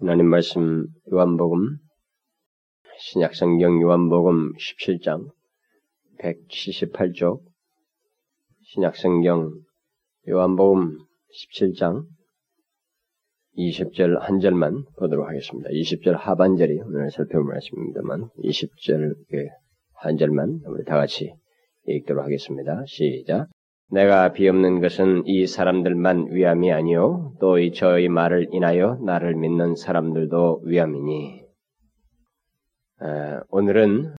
하나님 말씀 요한복음 신약성경 요한복음 17장 178쪽 신약성경 요한복음 17장 20절 한 절만 보도록 하겠습니다. 20절 하반절이 오늘 살펴볼 말씀입니다만 20절 한 절만 우리 다 같이 읽도록 하겠습니다. 시작. 내가 비없는 것은 이 사람들만 위함이 아니요 또 이 저의 말을 인하여 나를 믿는 사람들도 위함이니 에, 오늘은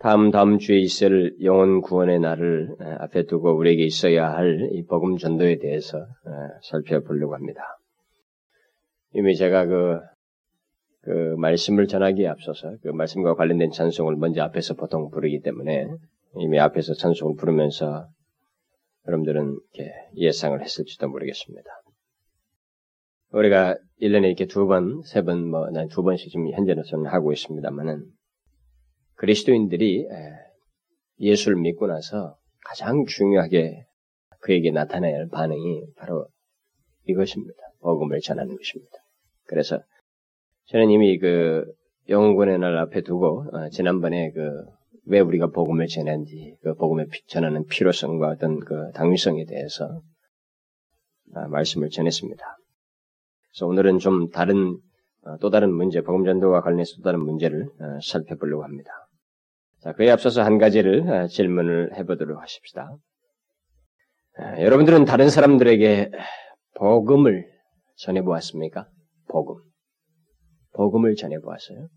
다음 다음 주에 있을 영혼 구원의 날을 에, 앞에 두고 우리에게 있어야 할 이 복음 전도에 대해서 에, 살펴보려고 합니다. 이미 제가 그, 그 말씀을 전하기에 앞서서 그 말씀과 관련된 찬송을 먼저 앞에서 보통 부르기 때문에 이미 앞에서 찬송을 부르면서 여러분들은 이렇게 예상을 했을지도 모르겠습니다. 우리가 1년에 이렇게 두 번, 세 번, 뭐, 난 두 번씩 지금 현재로서는 하고 있습니다만은, 그리스도인들이 예수를 믿고 나서 가장 중요하게 그에게 할 반응이 바로 이것입니다. 복음을 전하는 것입니다. 그래서 저는 이미 그 영혼군의 날 앞에 두고, 어, 지난번에 그, 왜 우리가 복음을 전하는지, 그 복음을 전하는 필요성과 어떤 그 당위성에 대해서 아, 말씀을 전했습니다. 그래서 오늘은 좀 다른 어, 또 다른 문제, 복음 전도와 관련해서 또 다른 문제를 어, 살펴보려고 합니다. 자, 그에 앞서서 한 가지를 어, 질문을 해보도록 하십시다. 여러분들은 다른 사람들에게 복음을 전해보았습니까? 복음. 복음을 전해보았어요?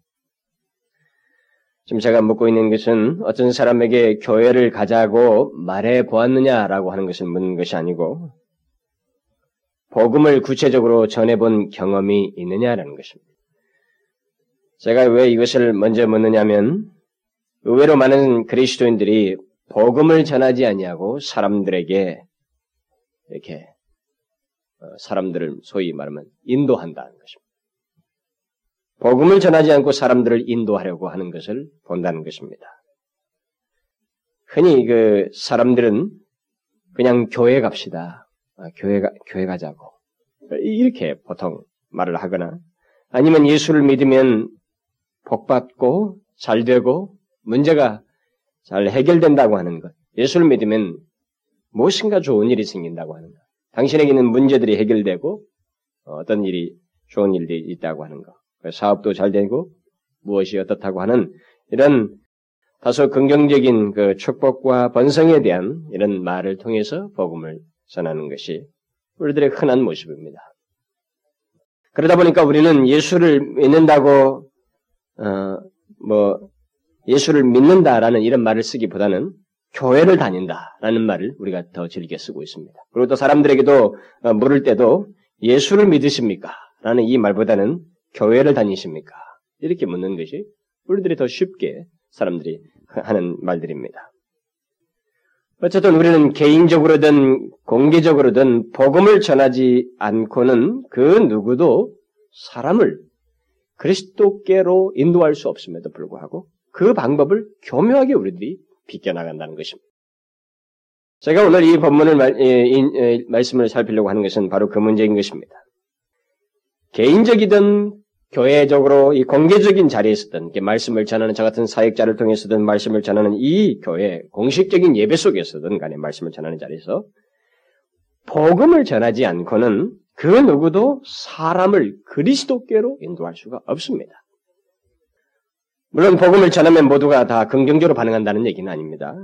지금 제가 묻고 있는 것은 어떤 사람에게 교회를 가자고 말해 보았느냐라고 하는 것을 묻는 것이 아니고 복음을 구체적으로 전해본 경험이 있느냐라는 것입니다. 제가 왜 이것을 먼저 묻느냐면 의외로 많은 그리스도인들이 복음을 전하지 아니하고 사람들에게 이렇게 사람들을 소위 말하면 인도한다는 것입니다. 복음을 전하지 않고 사람들을 인도하려고 하는 것을 본다는 것입니다. 흔히 그 사람들은 그냥 교회 갑시다. 아, 교회, 가, 교회 가자고. 이렇게 보통 말을 하거나 아니면 예수를 믿으면 복받고 잘 되고 문제가 잘 해결된다고 하는 것. 예수를 믿으면 무엇인가 좋은 일이 생긴다고 하는 것. 당신에게 있는 문제들이 해결되고 어떤 일이 좋은 일이 있다고 하는 것. 사업도 잘 되고 무엇이 어떻다고 하는 이런 다소 긍정적인 그 축복과 번성에 대한 이런 말을 통해서 복음을 전하는 것이 우리들의 흔한 모습입니다. 그러다 보니까 우리는 예수를 믿는다고 어, 뭐 예수를 믿는다라는 이런 말을 쓰기보다는 교회를 다닌다라는 말을 우리가 더 즐겨 쓰고 있습니다. 그리고 또 사람들에게도 어, 물을 때도 예수를 믿으십니까? 라는 이 말보다는 교회를 다니십니까? 이렇게 묻는 것이 우리들이 더 쉽게 사람들이 하는 말들입니다. 어쨌든 우리는 개인적으로든 공개적으로든 복음을 전하지 않고는 그 누구도 사람을 그리스도께로 인도할 수 없음에도 불구하고 그 방법을 교묘하게 우리들이 비껴나간다는 것입니다. 제가 오늘 이 본문을 말, 이, 이, 말씀을 살피려고 하는 것은 바로 그 문제인 것입니다. 개인적이든 교회적으로 이 공개적인 자리에서든 말씀을 전하는 저 같은 사역자를 통해서든 말씀을 전하는 이 교회 공식적인 예배 속에서든 간에 말씀을 전하는 자리에서 복음을 전하지 않고는 그 누구도 사람을 그리스도께로 인도할 수가 없습니다. 물론 복음을 전하면 모두가 다 긍정적으로 반응한다는 얘기는 아닙니다.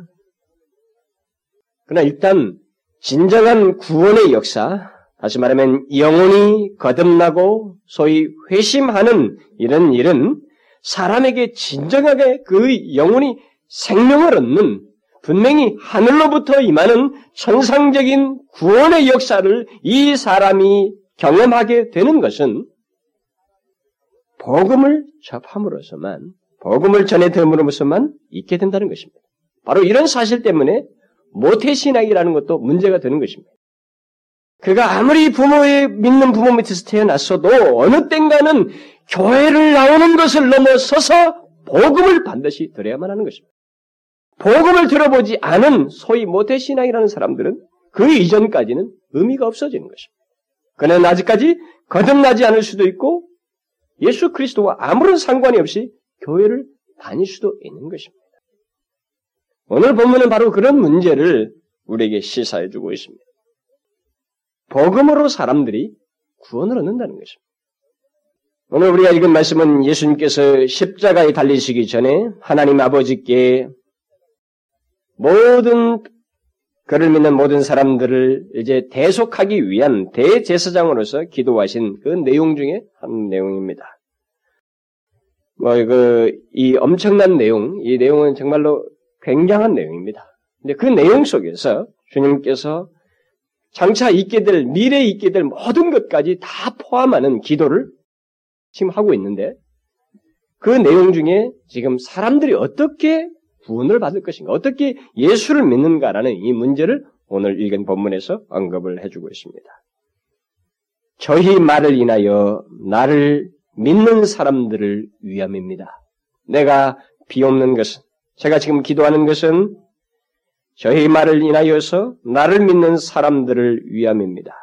그러나 일단 진정한 구원의 역사, 다시 말하면 영혼이 거듭나고 소위 회심하는 이런 일은 사람에게 진정하게 그 영혼이 생명을 얻는 분명히 하늘로부터 임하는 천상적인 구원의 역사를 이 사람이 경험하게 되는 것은 복음을 접함으로써만 복음을 전해 들음으로써만 있게 된다는 것입니다. 바로 이런 사실 때문에 모태신앙이라는 것도 문제가 되는 것입니다. 그가 아무리 부모의 믿는 부모 밑에서 태어났어도 어느 땐가는 교회를 나오는 것을 넘어서서 복음을 반드시 들어야만 하는 것입니다. 복음을 들어보지 않은 소위 모태 신앙이라는 사람들은 그 이전까지는 의미가 없어지는 것입니다. 그는 아직까지 거듭나지 않을 수도 있고 예수 그리스도와 아무런 상관이 없이 교회를 다닐 수도 있는 것입니다. 오늘 본문은 바로 그런 문제를 우리에게 시사해 주고 있습니다. 복음으로 사람들이 구원을 얻는다는 것입니다. 오늘 우리가 읽은 말씀은 예수님께서 십자가에 달리시기 전에 하나님 아버지께 모든 그를 믿는 모든 사람들을 이제 대속하기 위한 대제사장으로서 기도하신 그 내용 중에 한 내용입니다. 뭐, 그, 이 엄청난 내용, 이 내용은 정말로 굉장한 내용입니다. 근데 그 내용 속에서 주님께서 장차 있게 될, 미래에 있게 될 모든 것까지 다 포함하는 기도를 지금 하고 있는데 그 내용 중에 지금 사람들이 어떻게 구원을 받을 것인가, 어떻게 예수를 믿는가라는 이 문제를 오늘 읽은 본문에서 언급을 해주고 있습니다. 저희 말을 인하여 나를 믿는 사람들을 위함입니다. 내가 비옵는 것은, 제가 지금 기도하는 것은 저희 말을 인하여서 나를 믿는 사람들을 위함입니다.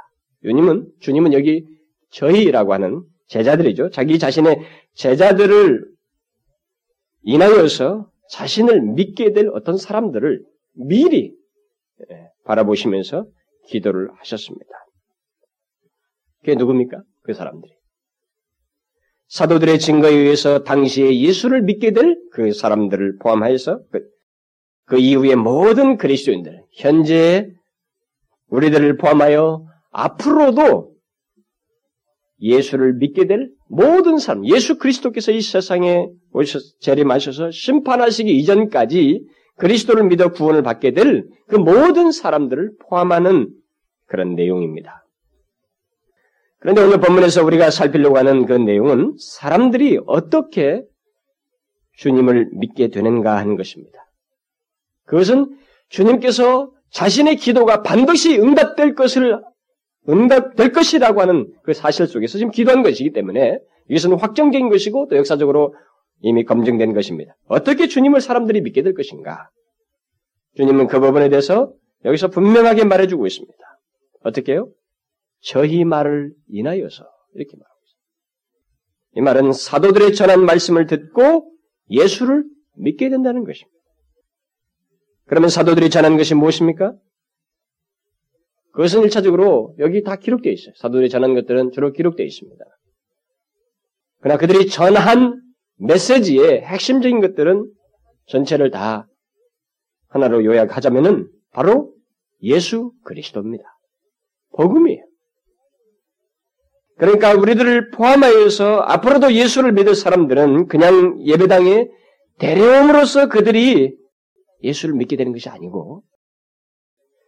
주님은, 주님은 여기 저희라고 하는 제자들이죠. 자기 자신의 제자들을 인하여서 자신을 믿게 될 어떤 사람들을 미리 예, 바라보시면서 기도를 하셨습니다. 그게 누굽니까? 그 사람들이. 사도들의 증거에 의해서 당시에 예수를 믿게 될 그 사람들을 포함하여서 그, 그 이후의 모든 그리스도인들, 현재 우리들을 포함하여 앞으로도 예수를 믿게 될 모든 사람, 예수 그리스도께서 이 세상에 오셔 재림하셔서 심판하시기 이전까지 그리스도를 믿어 구원을 받게 될 그 모든 사람들을 포함하는 그런 내용입니다. 그런데 오늘 본문에서 우리가 살피려고 하는 그 내용은 사람들이 어떻게 주님을 믿게 되는가 하는 것입니다. 그것은 주님께서 자신의 기도가 반드시 응답될 것을 응답될 것이라고 하는 그 사실 속에서 지금 기도한 것이기 때문에 이것은 확정적인 것이고 또 역사적으로 이미 검증된 것입니다. 어떻게 주님을 사람들이 믿게 될 것인가? 주님은 그 부분에 대해서 여기서 분명하게 말해주고 있습니다. 어떻게요? 저희 말을 인하여서 이렇게 말하고 있습니다. 이 말은 사도들의 전한 말씀을 듣고 예수를 믿게 된다는 것입니다. 그러면 사도들이 전한 것이 무엇입니까? 그것은 일차적으로 여기 다 기록되어 있어요. 사도들이 전한 것들은 주로 기록되어 있습니다. 그러나 그들이 전한 메시지의 핵심적인 것들은 전체를 다 하나로 요약하자면은 바로 예수 그리스도입니다. 복음이에요. 그러니까 우리들을 포함하여서 앞으로도 예수를 믿을 사람들은 그냥 예배당에 데려옴으로써 그들이 예수를 믿게 되는 것이 아니고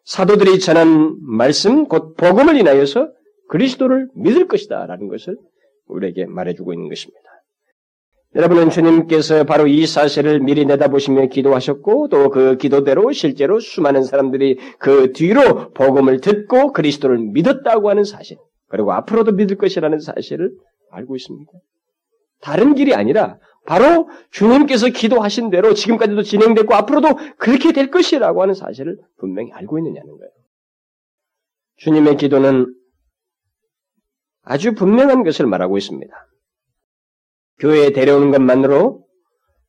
사도들이 전한 말씀, 곧 복음을 인하여서 그리스도를 믿을 것이다라는 것을 우리에게 말해주고 있는 것입니다. 여러분은 주님께서 바로 이 사실을 미리 내다보시며 기도하셨고 또 그 기도대로 실제로 수많은 사람들이 그 뒤로 복음을 듣고 그리스도를 믿었다고 하는 사실 그리고 앞으로도 믿을 것이라는 사실을 알고 있습니다. 다른 길이 아니라 바로 주님께서 기도하신 대로 지금까지도 진행됐고 앞으로도 그렇게 될 것이라고 하는 사실을 분명히 알고 있느냐는 거예요. 주님의 기도는 아주 분명한 것을 말하고 있습니다. 교회에 데려오는 것만으로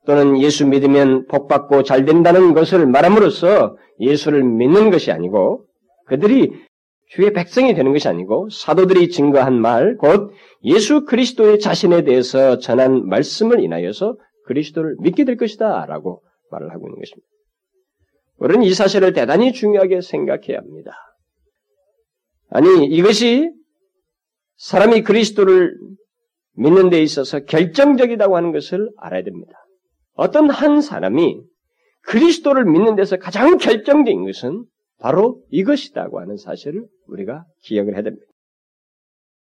또는 예수 믿으면 복받고 잘 된다는 것을 말함으로써 예수를 믿는 것이 아니고 그들이 주의 백성이 되는 것이 아니고 사도들이 증거한 말, 곧 예수 그리스도의 자신에 대해서 전한 말씀을 인하여서 그리스도를 믿게 될 것이다 라고 말을 하고 있는 것입니다. 우리는 이 사실을 대단히 중요하게 생각해야 합니다. 아니, 이것이 사람이 그리스도를 믿는 데 있어서 결정적이라고 하는 것을 알아야 됩니다. 어떤 한 사람이 그리스도를 믿는 데서 가장 결정적인 것은 바로 이것이다고 하는 사실을 우리가 기억을 해야 됩니다.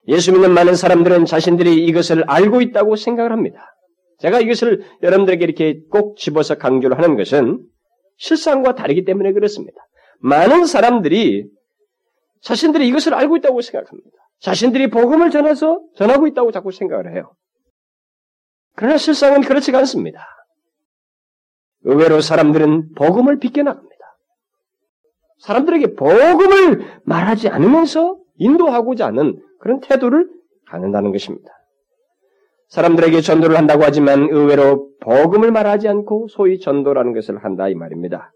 예수 믿는 많은 사람들은 자신들이 이것을 알고 있다고 생각을 합니다. 제가 이것을 여러분들에게 이렇게 꼭 집어서 강조를 하는 것은 실상과 다르기 때문에 그렇습니다. 많은 사람들이 자신들이 이것을 알고 있다고 생각합니다. 자신들이 복음을 전해서 전하고 있다고 자꾸 생각을 해요. 그러나 실상은 그렇지가 않습니다. 의외로 사람들은 복음을 비껴나갑니다. 사람들에게 복음을 말하지 않으면서 인도하고자 하는 그런 태도를 갖는다는 것입니다. 사람들에게 전도를 한다고 하지만 의외로 복음을 말하지 않고 소위 전도라는 것을 한다 이 말입니다.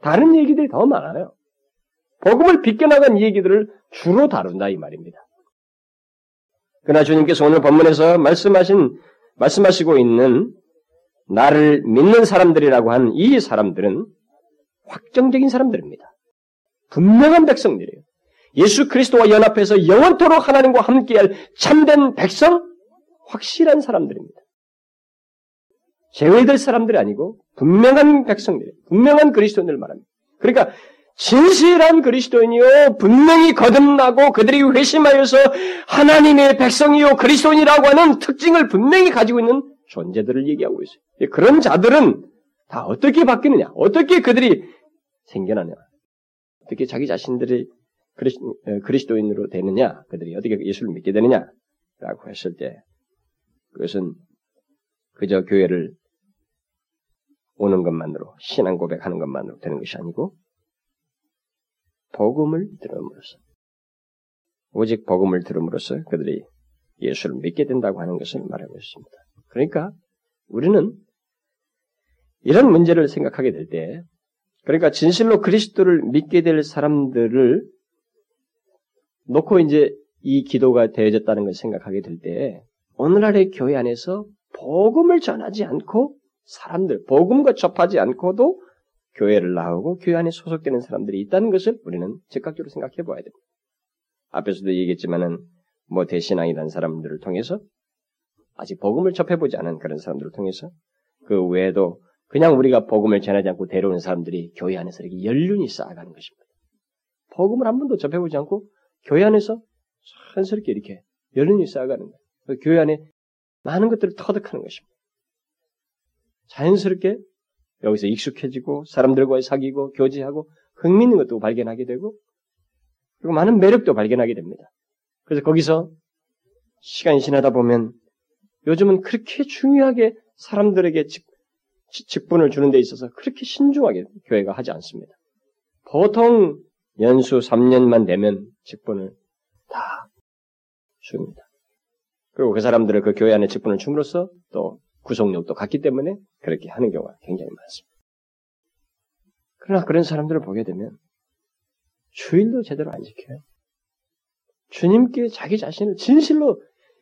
다른 얘기들이 더 많아요. 복음을 비껴나간 얘기들을 주로 다룬다 이 말입니다. 그러나 주님께서 오늘 본문에서 말씀하신 말씀하시고 있는 나를 믿는 사람들이라고 한 이 사람들은 확정적인 사람들입니다. 분명한 백성들이에요. 예수 그리스도와 연합해서 영원토록 하나님과 함께할 참된 백성, 확실한 사람들입니다. 제외될 사람들이 아니고 분명한 백성들, 분명한 그리스도인을 말합니다. 그러니까 진실한 그리스도인이요 분명히 거듭나고 그들이 회심하여서 하나님의 백성이요 그리스도인이라고 하는 특징을 분명히 가지고 있는 존재들을 얘기하고 있어요. 그런 자들은 다 어떻게 바뀌느냐? 어떻게 그들이 생겨나냐? 어떻게 자기 자신들이 그리스, 도인으로 되느냐? 그들이 어떻게 예수를 믿게 되느냐? 라고 했을 때 그것은 그저 교회를 오는 것만으로 신앙 고백하는 것만으로 되는 것이 아니고 복음을 들음으로써 오직 복음을 들음으로써 그들이 예수를 믿게 된다고 하는 것을 말하고 있습니다. 그러니까 우리는 이런 문제를 생각하게 될 때, 그러니까 진실로 그리스도를 믿게 될 사람들을 놓고 이제 이 기도가 되어졌다는 것을 생각하게 될 때, 오늘날의 교회 안에서 복음을 전하지 않고 사람들, 복음과 접하지 않고도 교회를 나오고 교회 안에 소속되는 사람들이 있다는 것을 우리는 즉각적으로 생각해 봐야 됩니다. 앞에서도 얘기했지만은 뭐 대신앙이라는 사람들을 통해서 아직 복음을 접해보지 않은 그런 사람들을 통해서 그 외에도 그냥 우리가 복음을 전하지 않고 데려오는 사람들이 교회 안에서 이렇게 연륜이 쌓아가는 것입니다. 복음을 한 번도 접해보지 않고 교회 안에서 천스럽게 이렇게 연륜이 쌓아가는 거예요. 그 교회 안에 많은 것들을 터득하는 것입니다. 자연스럽게 여기서 익숙해지고 사람들과의 사귀고 교제하고 흥미있는 것도 발견하게 되고 그리고 많은 매력도 발견하게 됩니다. 그래서 거기서 시간이 지나다 보면 요즘은 그렇게 중요하게 사람들에게 직, 직분을 주는 데 있어서 그렇게 신중하게 교회가 하지 않습니다. 보통 연수 3년만 되면 직분을 다 줍니다. 그리고 그 사람들을 그 교회 안에 직분을 줌으로써 또 구속력도 같기 때문에 그렇게 하는 경우가 굉장히 많습니다. 그러나 그런 사람들을 보게 되면 주일도 제대로 안 지켜요. 주님께 자기 자신을 진실로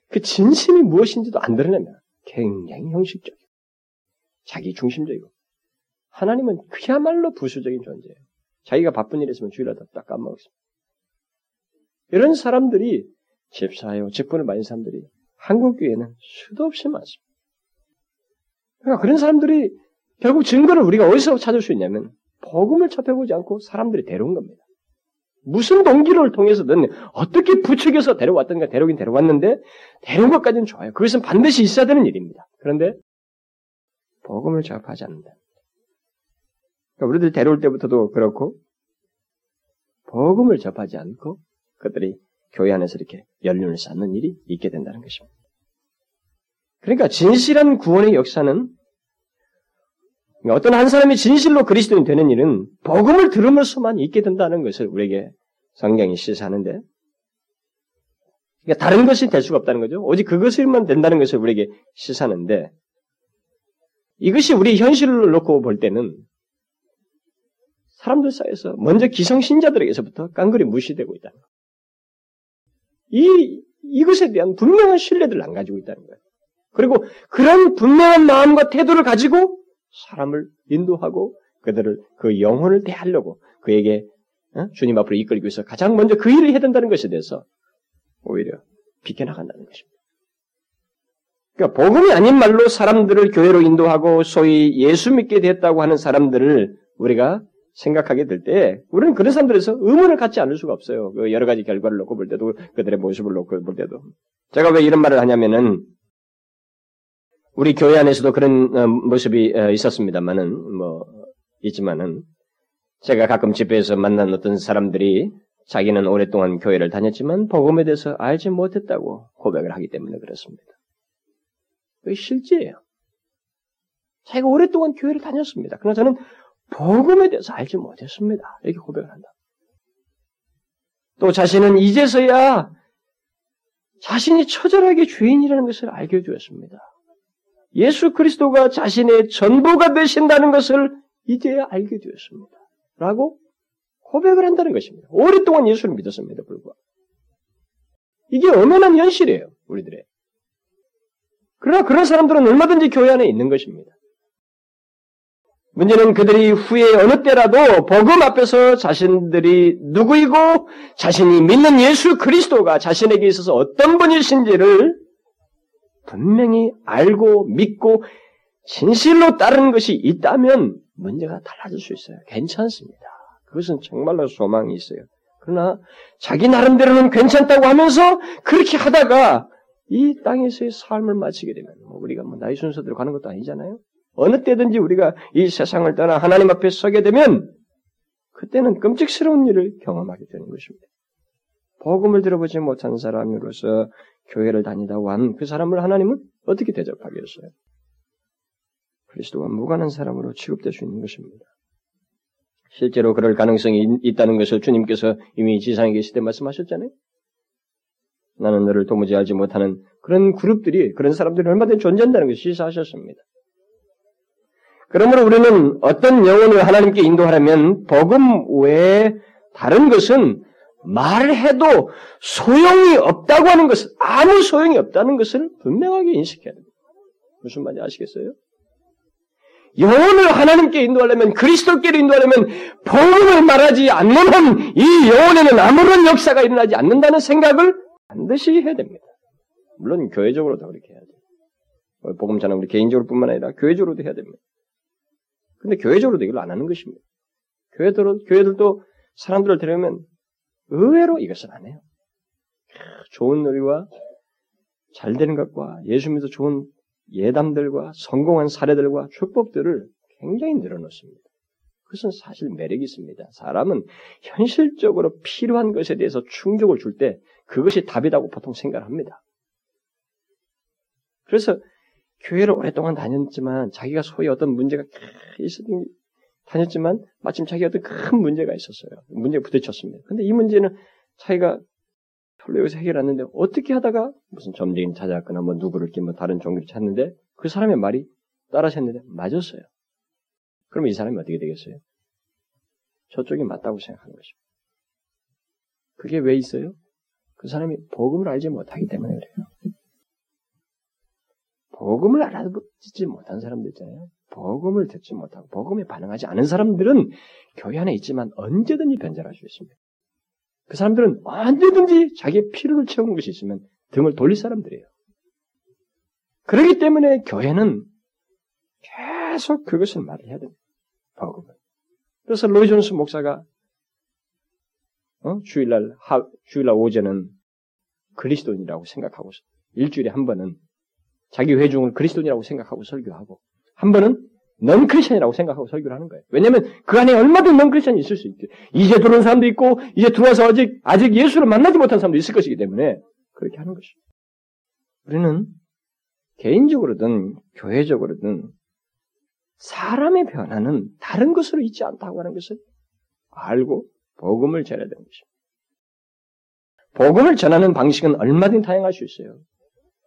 그 진심이 무엇인지도 안 드러내면 굉장히 형식적이고 자기 중심적이고 하나님은 그야말로 부수적인 존재예요. 자기가 바쁜 일 있으면 주일마다 딱 까먹었습니다. 이런 사람들이 집사요, 직분을 많은 사람들이 한국 교회는 수도 없이 많습니다. 그러니까 그런 사람들이 결국 증거를 우리가 어디서 찾을 수 있냐면 복음을 접해보지 않고 사람들이 데려온 겁니다. 무슨 동기를 통해서든 어떻게 부추겨서 데려왔던가 데려오긴 데려왔는데 데려온 것까지는 좋아요. 그것은 반드시 있어야 되는 일입니다. 그런데 복음을 접하지 않는다. 그러니까 우리들 데려올 때부터도 그렇고 복음을 접하지 않고 그들이 교회 안에서 이렇게 연륜을 쌓는 일이 있게 된다는 것입니다. 그러니까 진실한 구원의 역사는 어떤 한 사람이 진실로 그리스도인 되는 일은 복음을 들으면서만 있게 된다는 것을 우리에게 성경이 시사하는데 그러니까 다른 것이 될 수가 없다는 거죠. 오직 그것을만 된다는 것을 우리에게 시사하는데 이것이 우리 현실을 놓고 볼 때는 사람들 사이에서 먼저 기성신자들에게서부터 깡그리 무시되고 있다는 거예요. 이, 이것에 대한 분명한 신뢰들을 안 가지고 있다는 거예요. 그리고 그런 분명한 마음과 태도를 가지고 사람을 인도하고 그들을 그 영혼을 대하려고 그에게 어? 주님 앞으로 이끌기 위해서 가장 먼저 그 일을 해야 된다는 것에 대해서 오히려 비켜나간다는 것입니다. 그러니까 복음이 아닌 말로 사람들을 교회로 인도하고 소위 예수 믿게 됐다고 하는 사람들을 우리가 생각하게 될 때 우리는 그런 사람들에서 의문을 갖지 않을 수가 없어요. 그 여러 가지 결과를 놓고 볼 때도 그들의 모습을 놓고 볼 때도 제가 왜 이런 말을 하냐면은 우리 교회 안에서도 그런 어, 모습이 어, 있었습니다만은 뭐 있지만은 제가 가끔 집회에서 만난 어떤 사람들이 자기는 오랫동안 교회를 다녔지만 복음에 대해서 알지 못했다고 고백을 하기 때문에 그렇습니다. 그게 실제예요. 자기가 오랫동안 교회를 다녔습니다. 그러나 저는 복음에 대해서 알지 못했습니다. 이렇게 고백을 한다. 또 자신은 이제서야 자신이 처절하게 죄인이라는 것을 알게 되었습니다. 예수 그리스도가 자신의 전부가 되신다는 것을 이제야 알게 되었습니다. 라고 고백을 한다는 것입니다. 오랫동안 예수를 믿었습니다, 불과. 이게 엄연한 현실이에요, 우리들의. 그러나 그런 사람들은 얼마든지 교회 안에 있는 것입니다. 문제는 그들이 후에 어느 때라도 복음 앞에서 자신들이 누구이고 자신이 믿는 예수 그리스도가 자신에게 있어서 어떤 분이신지를 분명히 알고 믿고 진실로 따르는 것이 있다면 문제가 달라질 수 있어요. 괜찮습니다. 그것은 정말로 소망이 있어요. 그러나 자기 나름대로는 괜찮다고 하면서 그렇게 하다가 이 땅에서의 삶을 마치게 되면 뭐 우리가 뭐 나이 순서대로 가는 것도 아니잖아요. 어느 때든지 우리가 이 세상을 떠나 하나님 앞에 서게 되면 그때는 끔찍스러운 일을 경험하게 되는 것입니다. 복음을 들어보지 못한 사람으로서 교회를 다니다고 한그 사람을 하나님은 어떻게 대접하겠어요? 그리스도와 무관한 사람으로 취급될 수 있는 것입니다. 실제로 그럴 가능성이 있다는 것을 주님께서 이미 지상에 계실 때 말씀하셨잖아요. 나는 너를 도무지 알지 못하는 그런 그룹들이 그런 사람들이 얼마든지 존재한다는 것을 시사하셨습니다. 그러므로 우리는 어떤 영혼을 하나님께 인도하려면 복음 외에 다른 것은 말해도 소용이 없다고 하는 것을 아무 소용이 없다는 것을 분명하게 인식해야 됩니다. 무슨 말인지 아시겠어요? 영혼을 하나님께 인도하려면 그리스도께로 인도하려면 복음을 말하지 않는 한 이 영혼에는 아무런 역사가 일어나지 않는다는 생각을 반드시 해야 됩니다. 물론 교회적으로도 그렇게 해야 돼요. 복음 전은 우리 개인적으로뿐만 아니라 교회적으로도 해야 됩니다. 근데 교회적으로도 이걸 안 하는 것입니다. 교회들, 교회들도 사람들을 데려오면 의외로 이것을 안 해요. 좋은 놀이와 잘 되는 것과 예수 믿어 좋은 예담들과 성공한 사례들과 축복들을 굉장히 늘어놓습니다. 그것은 사실 매력이 있습니다. 사람은 현실적으로 필요한 것에 대해서 충족을 줄 때 그것이 답이라고 보통 생각을 합니다. 그래서 교회를 오랫동안 다녔지만 자기가 소위 어떤 문제가 있었던 다녔지만 마침 자기가 어떤 큰 문제가 있었어요. 문제에 부딪혔습니다. 근데 이 문제는 자기가 별로 여기서 해결했는데 어떻게 하다가 무슨 점쟁이 찾아왔거나 뭐 누구를 뭐 다른 종교를 찾는데 그 사람의 말이 따라셨는데 맞았어요. 그러면 이 사람이 어떻게 되겠어요? 저쪽이 맞다고 생각하는 것입니다. 그게 왜 있어요? 그 사람이 복음을 알지 못하기 때문에 그래요. 복음을 알아듣지 못한 사람들 있잖아요. 복음을 듣지 못하고 복음에 반응하지 않은 사람들은 교회 안에 있지만 언제든지 변절할 수 있습니다. 그 사람들은 언제든지 자기의 필요를 채우는 것이 있으면 등을 돌릴 사람들이에요. 그렇기 때문에 교회는 계속 그것을 말을 해야 됩니다. 복음을. 그래서 로이존스 목사가 어? 주일날 하, 주일날 오전은 그리스도인이라고 생각하고 일주일에 한 번은 자기 회중을 그리스도인이라고 생각하고 설교하고 한 번은 넌 크리스천이라고 생각하고 설교를 하는 거예요. 왜냐하면 그 안에 얼마든 넌 크리스천이 있을 수 있죠. 이제 들어온 사람도 있고 이제 들어와서 아직 아직 예수를 만나지 못한 사람도 있을 것이기 때문에 그렇게 하는 것이죠. 우리는 개인적으로든 교회적으로든 사람의 변화는 다른 것으로 있지 않다고 하는 것을 알고 복음을 전해야 되는 것입니다. 복음을 전하는 방식은 얼마든지 다양할 수 있어요.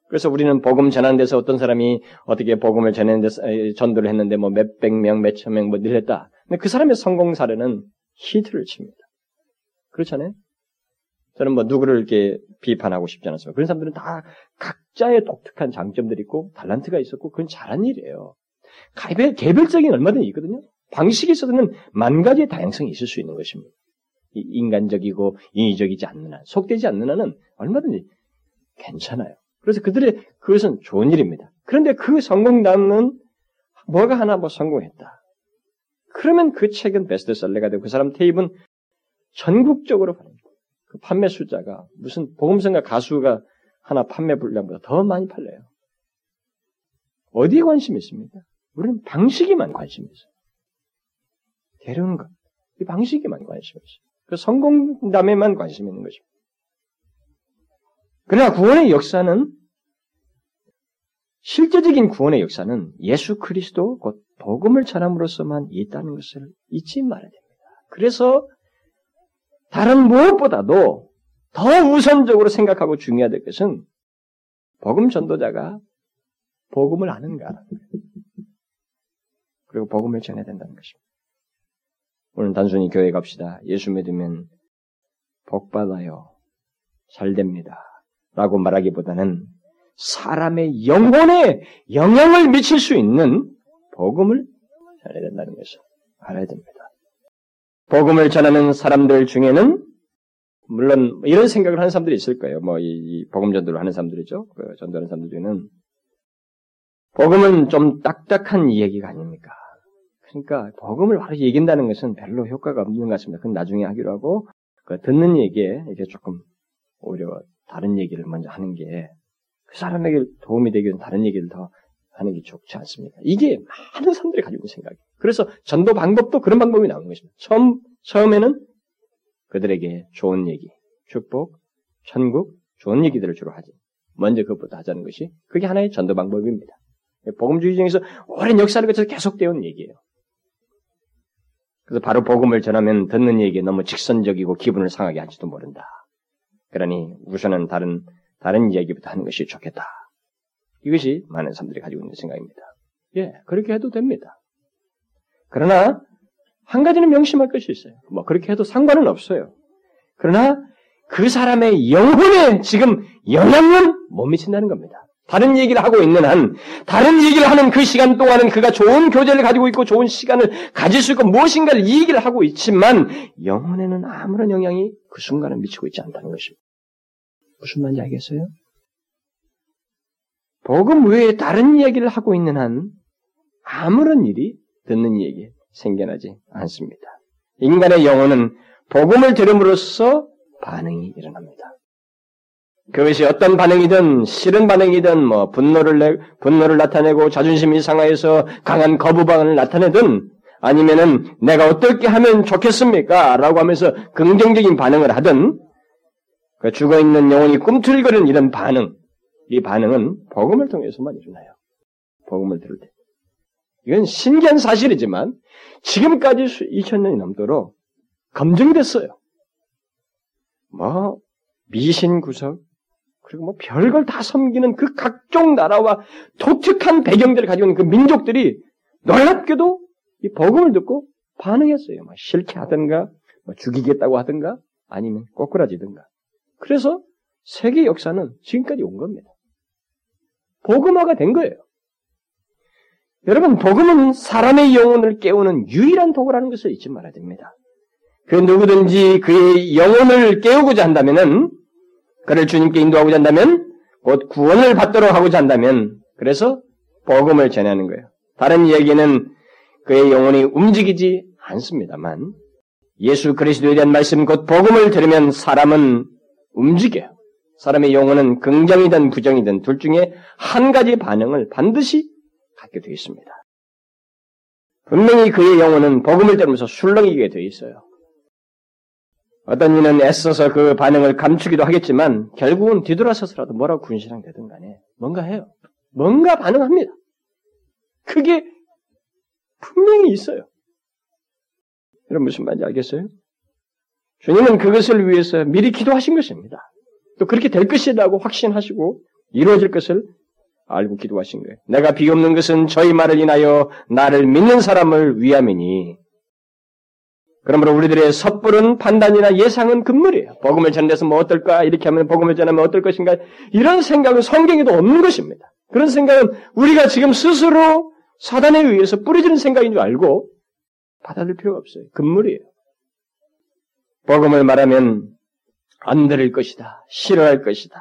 그래서 우리는 복음 전하는 데서 어떤 사람이 어떻게 복음을 전하는 데서 전도를 했는데 뭐 몇백 명, 몇천 명뭐 늘렸다. 근데 그 사람의 성공 사례는 히트를 칩니다. 그렇잖아요? 저는 뭐 누구를 이렇게 비판하고 싶지 않았어요. 그런 사람들은 다 각자의 독특한 장점들이 있고 달란트가 있었고 그건 잘한 일이에요. 개별, 개별적인 얼마든지 있거든요. 방식에 있어서는 만 가지의 다양성이 있을 수 있는 것입니다. 인간적이고 인위적이지 않는 한, 속되지 않는 한은 얼마든지 괜찮아요. 그래서 그들의 그것은 좋은 일입니다. 그런데 그 성공담은 뭐가 하나 뭐 성공했다. 그러면 그 책은 베스트셀러가 되고 그 사람 테이프는 전국적으로 그 판매 숫자가 무슨 보험성가 가수가 하나 판매 분량보다 더 많이 팔려요. 어디에 관심이 있습니까? 우리는 방식에만 관심이 있어요. 데려오는 것. 이 방식에만 관심이 있어요. 그 성공담에만 관심이 있는 것입니다. 그러나 구원의 역사는 실제적인 구원의 역사는 예수 그리스도 곧 복음을 전함으로써만 있다는 것을 잊지 말아야 됩니다. 그래서 다른 무엇보다도 더 우선적으로 생각하고 중요하될 것은 복음 전도자가 복음을 아는가. 그리고 복음을 전해야 된다는 것입니다. 오늘 단순히 교회 갑시다. 예수 믿으면 복 받아요. 잘 됩니다. 라고 말하기보다는 사람의 영혼에 영향을 미칠 수 있는 복음을 전해야 된다는 것을 알아야 됩니다. 복음을 전하는 사람들 중에는 물론 이런 생각을 하는 사람들이 있을 거예요. 뭐 이 복음 전도를 하는 사람들이죠. 그 전도하는 사람들 중에는 복음은 좀 딱딱한 이야기가 아닙니까? 그러니까 복음을 바로 얘기한다는 것은 별로 효과가 없는 것 같습니다. 그건 나중에 하기로 하고 그 듣는 얘기에 이게 조금 오히려 다른 얘기를 먼저 하는 게 그 사람에게 도움이 되기 위해 다른 얘기를 더 하는 게 좋지 않습니까? 이게 많은 사람들이 가지고 있는 생각이에요. 그래서 전도 방법도 그런 방법이 나오는 것입니다. 처음, 처음에는 그들에게 좋은 얘기, 축복, 천국, 좋은 얘기들을 주로 하지. 먼저 그것부터 하자는 것이 그게 하나의 전도 방법입니다. 복음주의 중에서 오랜 역사를 거쳐서 계속되어 온 얘기예요. 그래서 바로 복음을 전하면 듣는 얘기에 너무 직선적이고 기분을 상하게 할지도 모른다. 그러니 우선은 다른 다른 이야기부터 하는 것이 좋겠다. 이것이 많은 사람들이 가지고 있는 생각입니다. 예, 그렇게 해도 됩니다. 그러나 한 가지는 명심할 것이 있어요. 뭐 그렇게 해도 상관은 없어요. 그러나 그 사람의 영혼에 지금 영향은 못 미친다는 겁니다. 다른 얘기를 하고 있는 한, 다른 얘기를 하는 그 시간 동안은 그가 좋은 교제를 가지고 있고 좋은 시간을 가질 수 있고 무엇인가를 이 얘기를 하고 있지만 영혼에는 아무런 영향이 그 순간에 미치고 있지 않다는 것입니다. 무슨 말인지 알겠어요? 복음 외에 다른 이야기를 하고 있는 한 아무런 일이 듣는 얘기에 생겨나지 않습니다. 인간의 영혼은 복음을 들음으로써 반응이 일어납니다. 그것이 어떤 반응이든 싫은 반응이든 뭐 분노를 내 분노를 나타내고 자존심이 상하여서 강한 거부반응을 나타내든 아니면은 내가 어떻게 하면 좋겠습니까?라고 하면서 긍정적인 반응을 하든 그 죽어 있는 영혼이 꿈틀거리는 이런 반응, 이 반응은 복음을 통해서만 일어나요. 복음을 들을 때. 이건 신기한 사실이지만 지금까지 2000년이 넘도록 검증됐어요. 뭐 미신 구석 그리고 뭐 별걸 다 섬기는 그 각종 나라와 독특한 배경들을 가지고 있는 그 민족들이 놀랍게도 이 복음을 듣고 반응했어요. 뭐 싫게 하든가, 뭐 죽이겠다고 하든가, 아니면 꼬꾸라지든가. 그래서 세계 역사는 지금까지 온 겁니다. 복음화가 된 거예요. 여러분, 복음은 사람의 영혼을 깨우는 유일한 도구라는 것을 잊지 말아야 됩니다. 그 누구든지 그의 영혼을 깨우고자 한다면은 그를 주님께 인도하고자 한다면 곧 구원을 받도록 하고자 한다면 그래서 복음을 전하는 거예요. 다른 이야기는 그의 영혼이 움직이지 않습니다만 예수 그리스도에 대한 말씀 곧 복음을 들으면 사람은 움직여요. 사람의 영혼은 긍정이든 부정이든 둘 중에 한 가지 반응을 반드시 갖게 되어 있습니다. 분명히 그의 영혼은 복음을 들으면서 술렁이게 되어 있어요. 어떤 이는 애써서 그 반응을 감추기도 하겠지만 결국은 뒤돌아서서라도 뭐라고 군신랑 되든 간에 뭔가 해요. 뭔가 반응합니다. 그게 분명히 있어요. 여러분 무슨 말인지 알겠어요? 주님은 그것을 위해서 미리 기도하신 것입니다. 또 그렇게 될 것이라고 확신하시고 이루어질 것을 알고 기도하신 거예요. 내가 비 없는 것은 저희 말을 인하여 나를 믿는 사람을 위함이니 그러므로 우리들의 섣부른 판단이나 예상은 금물이에요. 복음을 전해서 뭐 어떨까? 이렇게 하면 복음을 전하면 어떨 것인가? 이런 생각은 성경에도 없는 것입니다. 그런 생각은 우리가 지금 스스로 사단에 의해서 뿌려지는 생각인 줄 알고 받아들일 필요가 없어요. 금물이에요. 복음을 말하면 안 들을 것이다. 싫어할 것이다.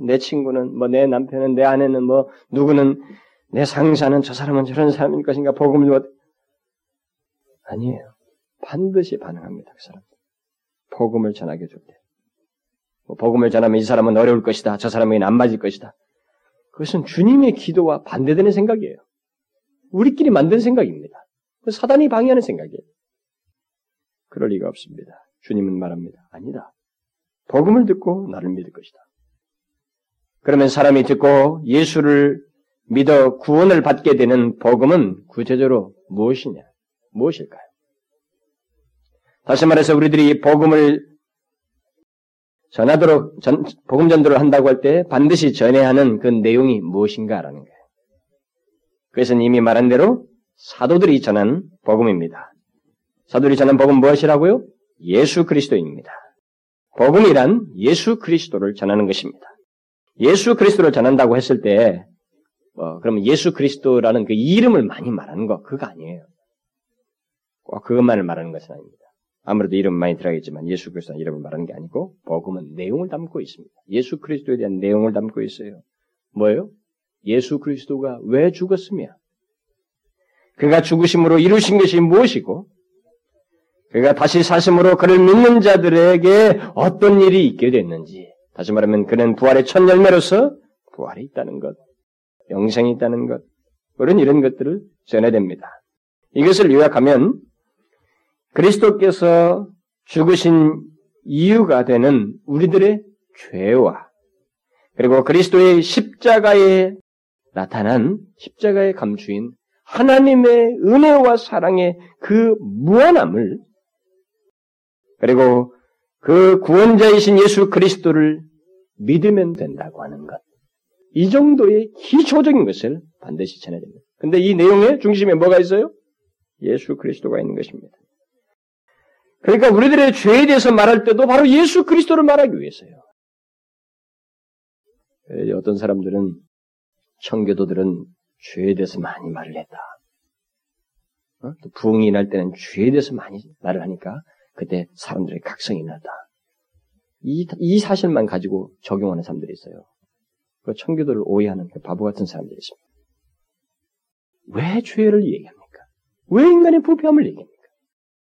내 친구는, 뭐, 내 남편은, 내 아내는, 뭐, 누구는, 내 상사는 저 사람은 저런 사람일 것인가, 복음을 뭐, 아니에요. 반드시 반응합니다. 그 사람. 복음을 전하게 줄 때. 뭐 복음을 전하면 이 사람은 어려울 것이다. 저 사람에게는 안 맞을 것이다. 그것은 주님의 기도와 반대되는 생각이에요. 우리끼리 만든 생각입니다. 사단이 방해하는 생각이에요. 그럴 리가 없습니다. 주님은 말합니다. 아니다. 복음을 듣고 나를 믿을 것이다. 그러면 사람이 듣고 예수를 믿어 구원을 받게 되는 복음은 구체적으로 무엇이냐? 무엇일까요? 다시 말해서 우리들이 복음을 전하도록 전, 복음 전도를 한다고 할 때 반드시 전해야 하는 그 내용이 무엇인가라는 거예요. 그것은 이미 말한 대로 사도들이 전한 복음입니다. 사도들이 전한 복음 무엇이라고요? 예수 그리스도입니다. 복음이란 예수 그리스도를 전하는 것입니다. 예수 그리스도를 전한다고 했을 때, 어, 그러면 예수 그리스도라는 그 이름을 많이 말하는 거, 그거 아니에요. 꼭 그것만을 말하는 것은 아닙니다. 아무래도 이름 많이 들어가겠지만 예수 그리스도는 이름을 말하는 게 아니고 복음은 내용을 담고 있습니다. 예수 그리스도에 대한 내용을 담고 있어요. 뭐예요? 예수 그리스도가 왜 죽었으며 그가 죽으심으로 이루신 것이 무엇이고 그가 다시 사심으로 그를 믿는 자들에게 어떤 일이 있게 됐는지 다시 말하면 그는 부활의 첫 열매로서 부활이 있다는 것, 영생이 있다는 것, 그런 이런 것들을 전해야 됩니다. 이것을 요약하면 그리스도께서 죽으신 이유가 되는 우리들의 죄와 그리고 그리스도의 십자가에 나타난 십자가에 감추인 하나님의 은혜와 사랑의 그 무한함을 그리고 그 구원자이신 예수 그리스도를 믿으면 된다고 하는 것. 이 정도의 기초적인 것을 반드시 전해야 됩니다. 근데 이 내용의 중심에 뭐가 있어요? 예수 그리스도가 있는 것입니다. 그러니까 우리들의 죄에 대해서 말할 때도 바로 예수 그리스도를 말하기 위해서요. 어떤 사람들은 청교도들은 죄에 대해서 많이 말을 했다. 어? 또 부흥이 날 때는 죄에 대해서 많이 말을 하니까 그때 사람들의 각성이 났다. 이, 이 사실만 가지고 적용하는 사람들이 있어요. 그 청교도를 오해하는 그 바보 같은 사람들이 있습니다. 왜 죄를 얘기합니까? 왜 인간의 부패함을 얘기합니까?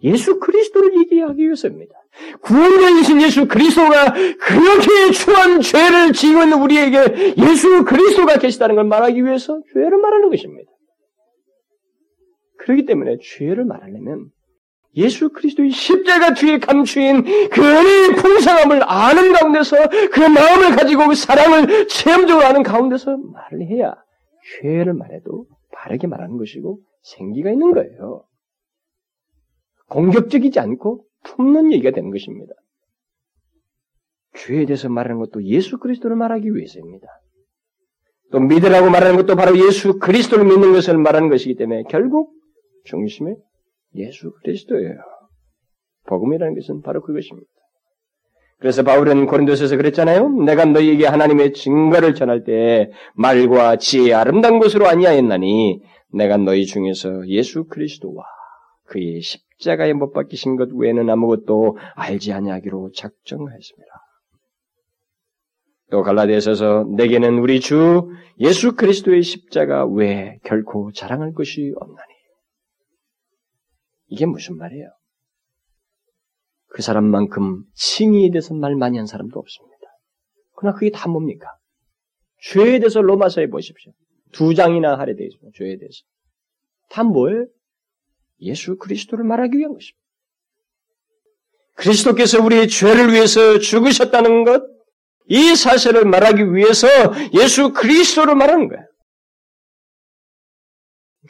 예수 그리스도를 얘기하기 위해서입니다. 구원자이신 예수 그리스도가 그렇게 추한 죄를 있는 우리에게 예수 그리스도가 계시다는 걸 말하기 위해서 죄를 말하는 것입니다. 그렇기 때문에 죄를 말하려면 예수 그리스도의 십자가 뒤에 감추인 그 은혜의 풍성함을 아는 가운데서 그 마음을 가지고 그 사랑을 체험적으로 아는 가운데서 말을 해야 죄를 말해도 바르게 말하는 것이고 생기가 있는 거예요. 공격적이지 않고 품는 얘기가 되는 것입니다. 죄에 대해서 말하는 것도 예수 그리스도를 말하기 위해서입니다. 또 믿으라고 말하는 것도 바로 예수 그리스도를 믿는 것을 말하는 것이기 때문에 결국 중심에 예수 그리스도예요. 복음이라는 것은 바로 그것입니다. 그래서 바울은 고린도서에서 그랬잖아요. 내가 너희에게 하나님의 증거를 전할 때 말과 지혜의 아름다운 것으로 아니하였나니 내가 너희 중에서 예수 그리스도와 그의 십자가에 못 박히신 것 외에는 아무것도 알지 아니하기로 작정하였습니다. 또 갈라디아서서 내게는 우리 주 예수 그리스도의 십자가 외에 결코 자랑할 것이 없나니 이게 무슨 말이에요? 그 사람만큼 칭의에 대해서 말 많이 한 사람도 없습니다. 그러나 그게 다 뭡니까? 죄에 대해서 로마서에 보십시오. 두 장이나 하려 되어 있습니다. 죄에 대해서. 다 뭐예요? 예수 그리스도를 말하기 위한 것입니다. 그리스도께서 우리의 죄를 위해서 죽으셨다는 것, 이 사실을 말하기 위해서 예수 그리스도를 말하는 거예요.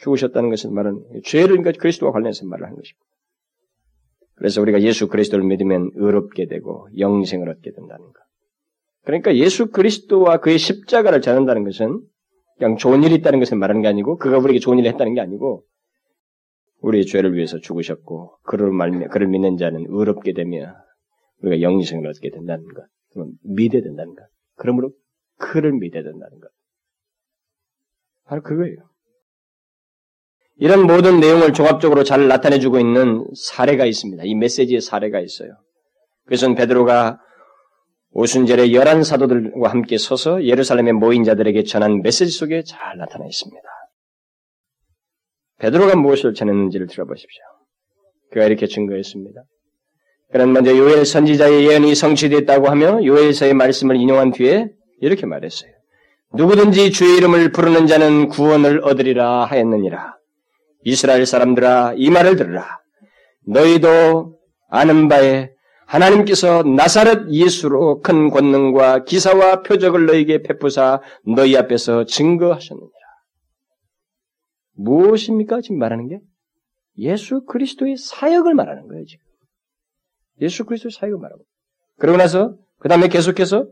죽으셨다는 것은 말은 죄를 그러니까 그리스도와 관련해서 말을 하는 것입니다. 그래서 우리가 예수 그리스도를 믿으면 의롭게 되고 영생을 얻게 된다는 것. 그러니까 예수 그리스도와 그의 십자가를 전한다는 것은 그냥 좋은 일이 있다는 것을 말하는 게 아니고 그가 우리에게 좋은 일을 했다는 게 아니고 우리의 죄를 위해서 죽으셨고 그를 말며 그를 믿는 자는 의롭게 되며 우리가 영생을 얻게 된다는 것. 그럼 믿어야 된다는 것. 그러므로 그를 믿어야 된다는 것. 바로 그거예요. 이런 모든 내용을 종합적으로 잘 나타내주고 있는 사례가 있습니다. 이 메시지의 사례가 있어요. 그것은 베드로가 오순절에 열한 사도들과 함께 서서 예루살렘에 모인 자들에게 전한 메시지 속에 잘 나타나 있습니다. 베드로가 무엇을 전했는지를 들어보십시오. 그가 이렇게 증거했습니다. 그는 먼저 요엘 선지자의 예언이 성취됐다고 하며 요엘서의 말씀을 인용한 뒤에 이렇게 말했어요. 누구든지 주의 이름을 부르는 자는 구원을 얻으리라 하였느니라. 이스라엘 사람들아 이 말을 들으라. 너희도 아는 바에 하나님께서 나사렛 예수로 큰 권능과 기사와 표적을 너희에게 베푸사 너희 앞에서 증거하셨느니라. 무엇입니까? 지금 말하는 게? 예수 그리스도의 사역을 말하는 거예요, 지금. 예수 그리스도의 사역을 말하고. 그러고 나서 그 다음에 계속해서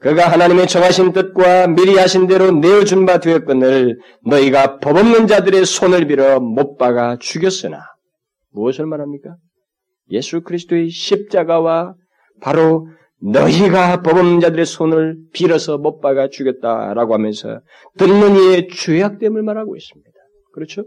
그가 하나님의 정하신 뜻과 미리 하신 대로 내어준 바 되었거늘 너희가 법 없는 자들의 손을 빌어 못 박아 죽였으나 무엇을 말합니까? 예수 그리스도의 십자가와 바로 너희가 법 없는 자들의 손을 빌어서 못 박아 죽였다라고 하면서 듣는 이의 죄악됨을 말하고 있습니다. 그렇죠?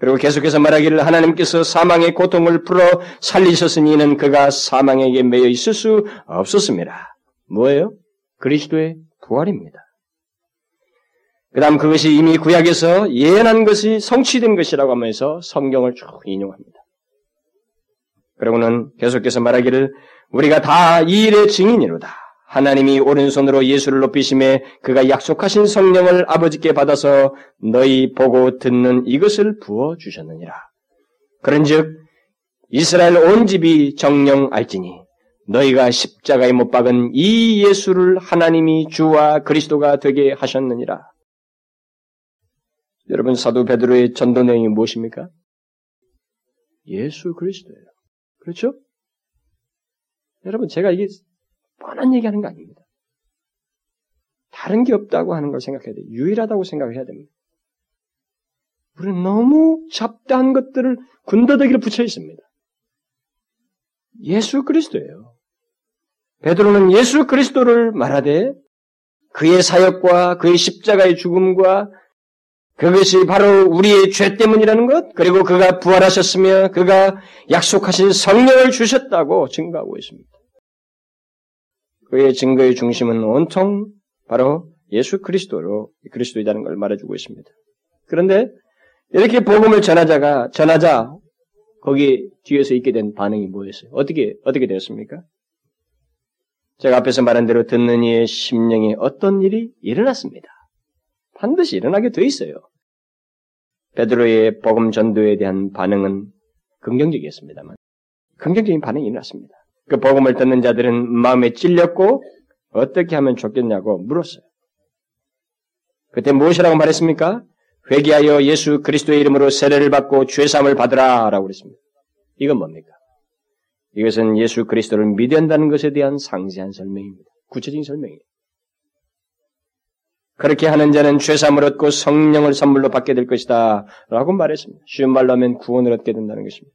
그리고 계속해서 말하기를 하나님께서 사망의 고통을 풀어 살리셨으니 는 그가 사망에게 매여 있을 수 없었습니다. 뭐예요? 그리스도의 부활입니다. 그 다음 그것이 이미 구약에서 예언한 것이 성취된 것이라고 하면서 성경을 쭉 인용합니다. 그러고는 계속해서 말하기를 우리가 다 이 일의 증인이로다. 하나님이 오른손으로 예수를 높이심에 그가 약속하신 성령을 아버지께 받아서 너희 보고 듣는 이것을 부어 주셨느니라. 그런즉 이스라엘 온 집이 정령 알지니 너희가 십자가에 못 박은 이 예수를 하나님이 주와 그리스도가 되게 하셨느니라. 여러분 사도 베드로의 전도 내용이 무엇입니까? 예수 그리스도예요. 그렇죠? 여러분 제가 이게 뻔한 얘기하는 거 아닙니다. 다른 게 없다고 하는 걸 생각해야 돼요. 유일하다고 생각을 해야 됩니다. 우리는 너무 잡다한 것들을 군더더기를 붙여 있습니다. 예수 그리스도예요. 베드로는 예수 그리스도를 말하되 그의 사역과 그의 십자가의 죽음과 그것이 바로 우리의 죄 때문이라는 것, 그리고 그가 부활하셨으며 그가 약속하신 성령을 주셨다고 증거하고 있습니다. 그의 증거의 중심은 온통 바로 예수 그리스도로 그리스도이라는 걸 말해주고 있습니다. 그런데 이렇게 복음을 전하자가 전하자 거기 뒤에서 있게 된 반응이 뭐였어요? 어떻게 어떻게 되었습니까? 제가 앞에서 말한 대로 듣는 이의 심령에 어떤 일이 일어났습니다. 반드시 일어나게 돼 있어요. 베드로의 복음 전도에 대한 반응은 긍정적이었습니다만 긍정적인 반응이 일어났습니다. 그 복음을 듣는 자들은 마음에 찔렸고 어떻게 하면 좋겠냐고 물었어요. 그때 무엇이라고 말했습니까? 회개하여 예수 그리스도의 이름으로 세례를 받고 죄사함을 받으라라고 그랬습니다. 이건 뭡니까? 이것은 예수 그리스도를 믿어야 한다는 것에 대한 상세한 설명입니다. 구체적인 설명이에요. 그렇게 하는 자는 죄사함을 얻고 성령을 선물로 받게 될 것이다. 라고 말했습니다. 쉬운 말로 하면 구원을 얻게 된다는 것입니다.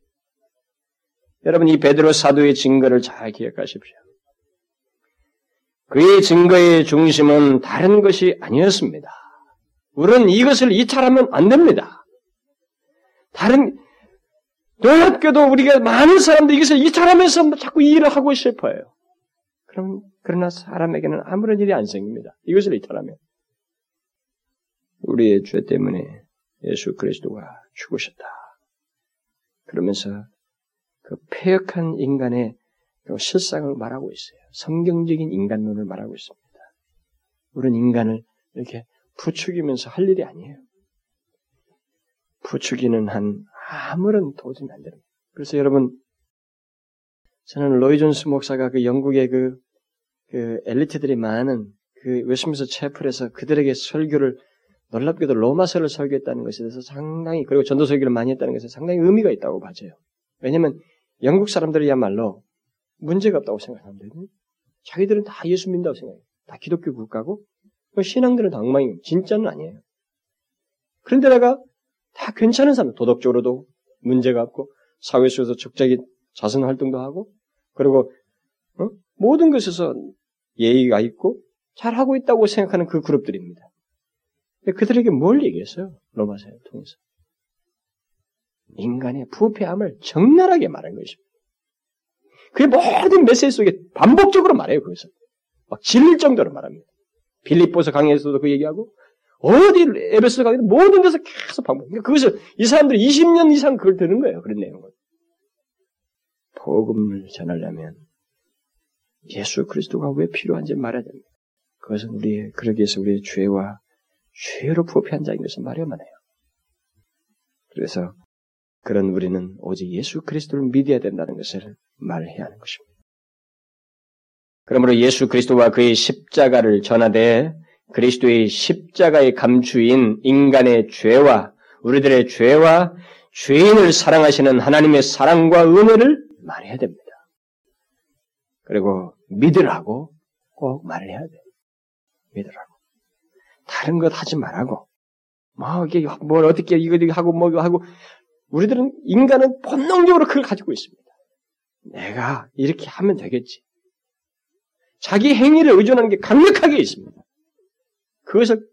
여러분, 이 베드로 사도의 증거를 잘 기억하십시오. 그의 증거의 중심은 다른 것이 아니었습니다. 우리는 이것을 이탈하면 안 됩니다. 다른, 놀랍게도 우리가 많은 사람들이 이것을 이탈하면서 자꾸 이 일을 하고 싶어요. 그럼, 그러나 사람에게는 아무런 일이 안 생깁니다. 이것을 이탈하면. 우리의 죄 때문에 예수 그리스도가 죽으셨다. 그러면서 그 폐역한 인간의 그 실상을 말하고 있어요. 성경적인 인간론을 말하고 있습니다. 우리는 인간을 이렇게 부추기면서 할 일이 아니에요. 부추기는 한 아무런 도움이 안 됩니다. 그래서 여러분, 저는 로이 존스 목사가 그 영국의 그, 그 엘리트들이 많은 그 웨스트민스터 채플에서 그들에게 설교를 놀랍게도 로마서를 설교했다는 것에 대해서 상당히 그리고 전도 설교를 많이 했다는 것에 상당히 의미가 있다고 봐져요. 왜냐하면 영국 사람들이야말로 문제가 없다고 생각합니다. 자기들은 다 예수 믿는다고 생각해요. 다 기독교 국가고 신앙들은 다 엉망이에요. 진짜는 아니에요. 그런데다가 다 괜찮은 사람, 도덕적으로도 문제가 없고 사회 속에서 적절히 자선 활동도 하고 그리고 어? 모든 것에서 예의가 있고 잘하고 있다고 생각하는 그 그룹들입니다. 그들에게 뭘 얘기했어요? 로마서를 통해서. 인간의 부패함을 적나라하게 말한 것입니다. 그 모든 메시지 속에 반복적으로 말해요, 그것을. 막 질릴 정도로 말합니다. 빌립보서 강의에서도 그 얘기하고, 어디 에베소 강의도 모든 데서 계속 반복. 그러니까 그것을 이 사람들이 20년 이상 그걸 듣는 거예요, 그런 내용을. 복음을 전하려면 예수 그리스도가 왜 필요한지 말해야 됩니다. 그것은 우리의, 그러기 위해서 우리의 죄와 죄로 부패한 자인 것을 말해야만 해요. 그래서 그런 우리는 오직 예수 그리스도를 믿어야 된다는 것을 말해야 하는 것입니다. 그러므로 예수 그리스도와 그의 십자가를 전하되 그리스도의 십자가의 감추인 인간의 죄와 우리들의 죄와 죄인을 사랑하시는 하나님의 사랑과 은혜를 말해야 됩니다. 그리고 믿으라고 꼭 말을 해야 돼. 믿으라고. 다른 것 하지 말라고. 뭐, 이게, 뭘 어떻게 이거 하고 뭐 하고, 우리들은, 인간은 본능적으로 그걸 가지고 있습니다. 내가 이렇게 하면 되겠지. 자기 행위를 의존하는 게 강력하게 있습니다. 그것을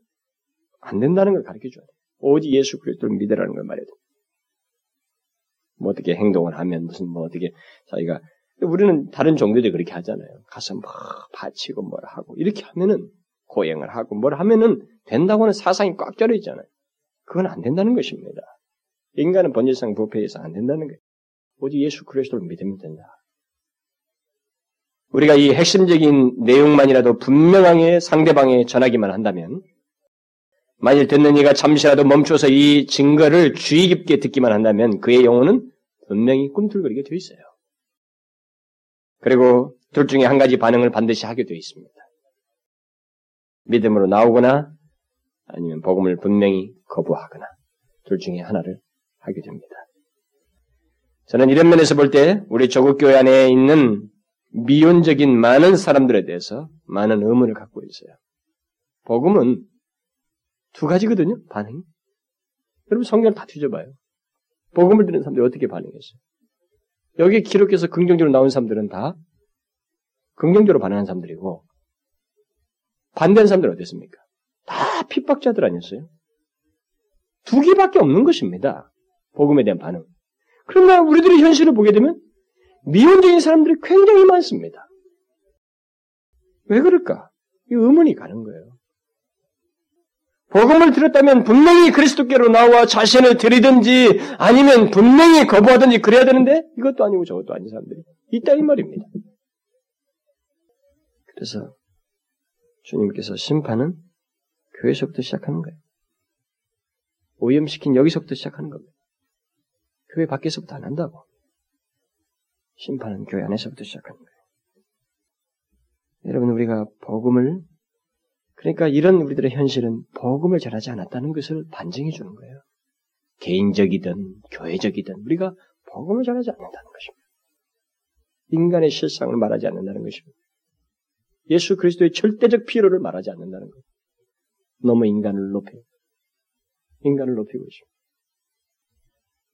안 된다는 걸 가르쳐 줘야 돼. 오직 예수 그리스도를 믿으라는 걸 말해야 돼. 뭐 어떻게 행동을 하면 무슨 뭐 어떻게 자기가 우리는 다른 종교들 그렇게 하잖아요. 가서 뭐 바치고 뭘 하고 이렇게 하면은 고행을 하고 뭘 하면은 된다고는 사상이 꽉 절여 있잖아요. 그건 안 된다는 것입니다. 인간은 번제상 부패해서 안 된다는 거예요. 오직 예수 그리스도를 믿으면 된다. 우리가 이 핵심적인 내용만이라도 분명하게 상대방에 전하기만 한다면, 만일 듣는 이가 잠시라도 멈춰서 이 증거를 주의 깊게 듣기만 한다면 그의 영혼은 분명히 꿈틀거리게 되어 있어요. 그리고 둘 중에 한 가지 반응을 반드시 하게 되어 있습니다. 믿음으로 나오거나 아니면 복음을 분명히 거부하거나 둘 중에 하나를 하게 됩니다. 저는 이런 면에서 볼 때 우리 조국 교회 안에 있는 미온적인 많은 사람들에 대해서 많은 의문을 갖고 있어요. 복음은 두 가지거든요, 반응이. 여러분 성경을 다 뒤져봐요. 복음을 듣는 사람들이 어떻게 반응했어요? 여기 기록해서 긍정적으로 나온 사람들은 다 긍정적으로 반응한 사람들이고 반대한 사람들은 어땠습니까? 다 핍박자들 아니었어요? 두 개밖에 없는 것입니다. 복음에 대한 반응. 그러나 우리들이 현실을 보게 되면 미온적인 사람들이 굉장히 많습니다. 왜 그럴까? 이 의문이 가는 거예요. 복음을 들었다면 분명히 그리스도께로 나와 자신을 드리든지 아니면 분명히 거부하든지 그래야 되는데 이것도 아니고 저것도 아닌 사람들이 있다 이 말입니다. 그래서 주님께서 심판은 교회에서부터 시작하는 거예요. 오염시킨 여기서부터 시작하는 겁니다. 교회 밖에서부터 안 한다고. 심판은 교회 안에서부터 시작하는 거예요. 여러분 우리가 복음을 그러니까 이런 우리들의 현실은 복음을 전하지 않았다는 것을 반증해 주는 거예요. 개인적이든 교회적이든 우리가 복음을 전하지 않는다는 것입니다. 인간의 실상을 말하지 않는다는 것입니다. 예수 그리스도의 절대적 필요를 말하지 않는다는 것. 너무 인간을 높여 인간을 높이고 있습니다.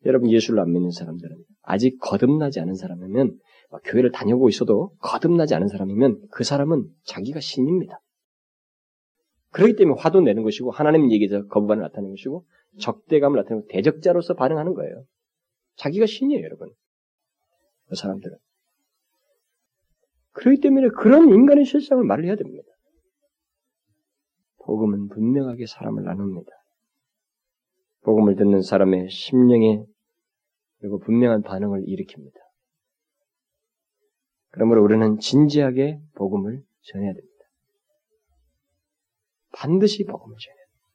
여러분 예수를 안 믿는 사람들은 아직 거듭나지 않은 사람이면 교회를 다녀오고 있어도 거듭나지 않은 사람이면 그 사람은 자기가 신입니다. 그렇기 때문에 화도 내는 것이고 하나님 얘기에서 거부반을 나타내는 것이고 적대감을 나타내고 대적자로서 반응하는 거예요. 자기가 신이에요, 여러분. 그 사람들은. 그렇기 때문에 그런 인간의 실상을 말을 해야 됩니다. 복음은 분명하게 사람을 나눕니다. 복음을 듣는 사람의 심령에 그리고 분명한 반응을 일으킵니다. 그러므로 우리는 진지하게 복음을 전해야 됩니다. 반드시 복음을 전해야 됩니다.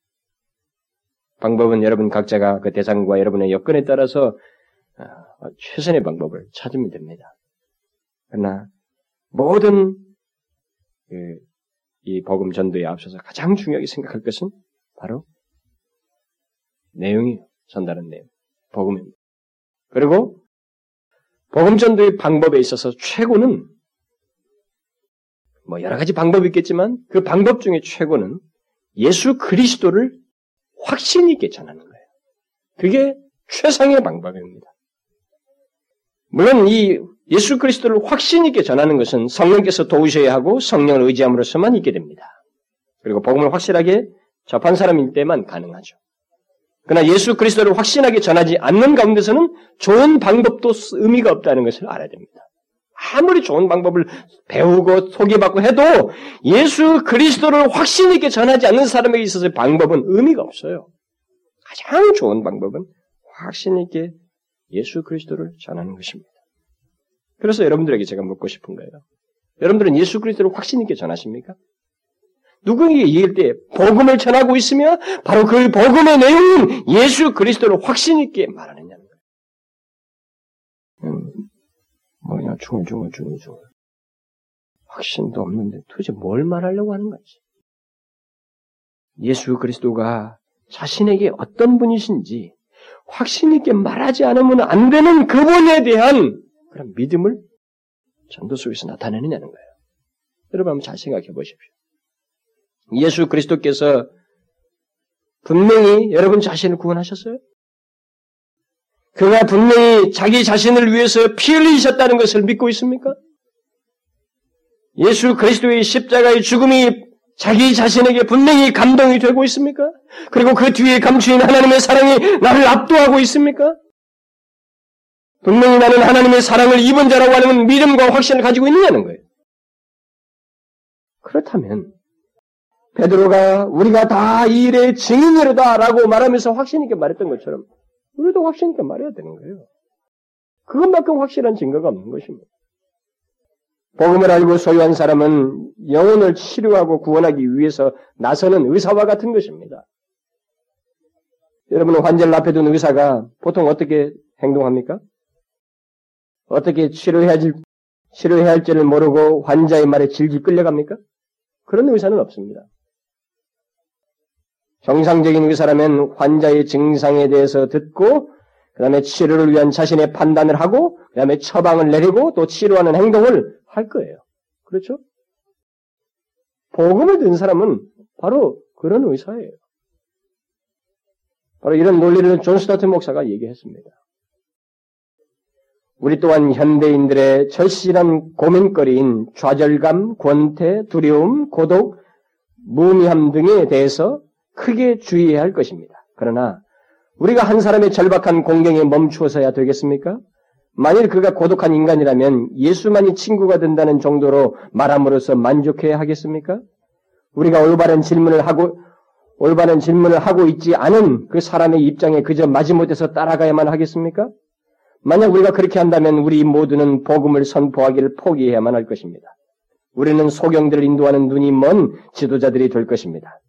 방법은 여러분 각자가 그 대상과 여러분의 여건에 따라서 어, 최선의 방법을 찾으면 됩니다. 그러나 모든 그, 이 복음 전도에 앞서서 가장 중요하게 생각할 것은 바로 내용이에요. 전달한 내용. 복음입니다. 그리고 복음 전도의 방법에 있어서 최고는 뭐 여러 가지 방법이 있겠지만 그 방법 중에 최고는 예수 그리스도를 확신 있게 전하는 거예요. 그게 최상의 방법입니다. 물론 이 예수 그리스도를 확신 있게 전하는 것은 성령께서 도우셔야 하고 성령을 의지함으로써만 있게 됩니다. 그리고 복음을 확실하게 접한 사람일 때만 가능하죠. 그러나 예수 그리스도를 확신하게 전하지 않는 가운데서는 좋은 방법도 의미가 없다는 것을 알아야 됩니다. 아무리 좋은 방법을 배우고 소개받고 해도 예수 그리스도를 확신 있게 전하지 않는 사람에게 있어서의 방법은 의미가 없어요. 가장 좋은 방법은 확신 있게 예수 그리스도를 전하는 것입니다. 그래서 여러분들에게 제가 묻고 싶은 거예요. 여러분들은 예수 그리스도를 확신 있게 전하십니까? 누구에게 얘기할 때 복음을 전하고 있으며 바로 그 복음의 내용은 예수 그리스도를 확신 있게 말하느냐는 거예요. 음, 뭐냐 중얼 중얼 중얼 중얼 확신도 없는데 도대체 뭘 말하려고 하는 거지? 예수 그리스도가 자신에게 어떤 분이신지 확신 있게 말하지 않으면 안 되는 그분에 대한 그런 믿음을 전도 속에서 나타내느냐는 거예요. 여러분 한번 잘 생각해 보십시오. 예수 그리스도께서 분명히 여러분 자신을 구원하셨어요? 그가 분명히 자기 자신을 위해서 피 흘리셨다는 것을 믿고 있습니까? 예수 그리스도의 십자가의 죽음이 자기 자신에게 분명히 감동이 되고 있습니까? 그리고 그 뒤에 감추인 하나님의 사랑이 나를 압도하고 있습니까? 분명히 나는 하나님의 사랑을 입은 자라고 하는 믿음과 확신을 가지고 있느냐는 거예요. 그렇다면 베드로가 우리가 다 이 일의 증인이로다라고 말하면서 확신 있게 말했던 것처럼 우리도 확신 있게 말해야 되는 거예요. 그것만큼 확실한 증거가 없는 것입니다. 복음을 알고 소유한 사람은 영혼을 치료하고 구원하기 위해서 나서는 의사와 같은 것입니다. 여러분은 환자를 앞에 둔 의사가 보통 어떻게 행동합니까? 어떻게 치료해야, 할, 치료해야 할지를 모르고 환자의 말에 질질 끌려갑니까? 그런 의사는 없습니다. 정상적인 의사라면 환자의 증상에 대해서 듣고 그 다음에 치료를 위한 자신의 판단을 하고 그 다음에 처방을 내리고 또 치료하는 행동을 할 거예요. 그렇죠? 복음을 든 사람은 바로 그런 의사예요. 바로 이런 논리를 존 스토트 목사가 얘기했습니다. 우리 또한 현대인들의 절실한 고민거리인 좌절감, 권태, 두려움, 고독, 무미함 등에 대해서 크게 주의해야 할 것입니다. 그러나 우리가 한 사람의 절박한 공경에 멈추어서야 되겠습니까? 만일 그가 고독한 인간이라면 예수만이 친구가 된다는 정도로 말함으로써 만족해야 하겠습니까? 우리가 올바른 질문을 하고 올바른 질문을 하고 있지 않은 그 사람의 입장에 그저 마지못해서 따라가야만 하겠습니까? 만약 우리가 그렇게 한다면 우리 모두는 복음을 선포하기를 포기해야만 할 것입니다. 우리는 소경들을 인도하는 눈이 먼 지도자들이 될 것입니다.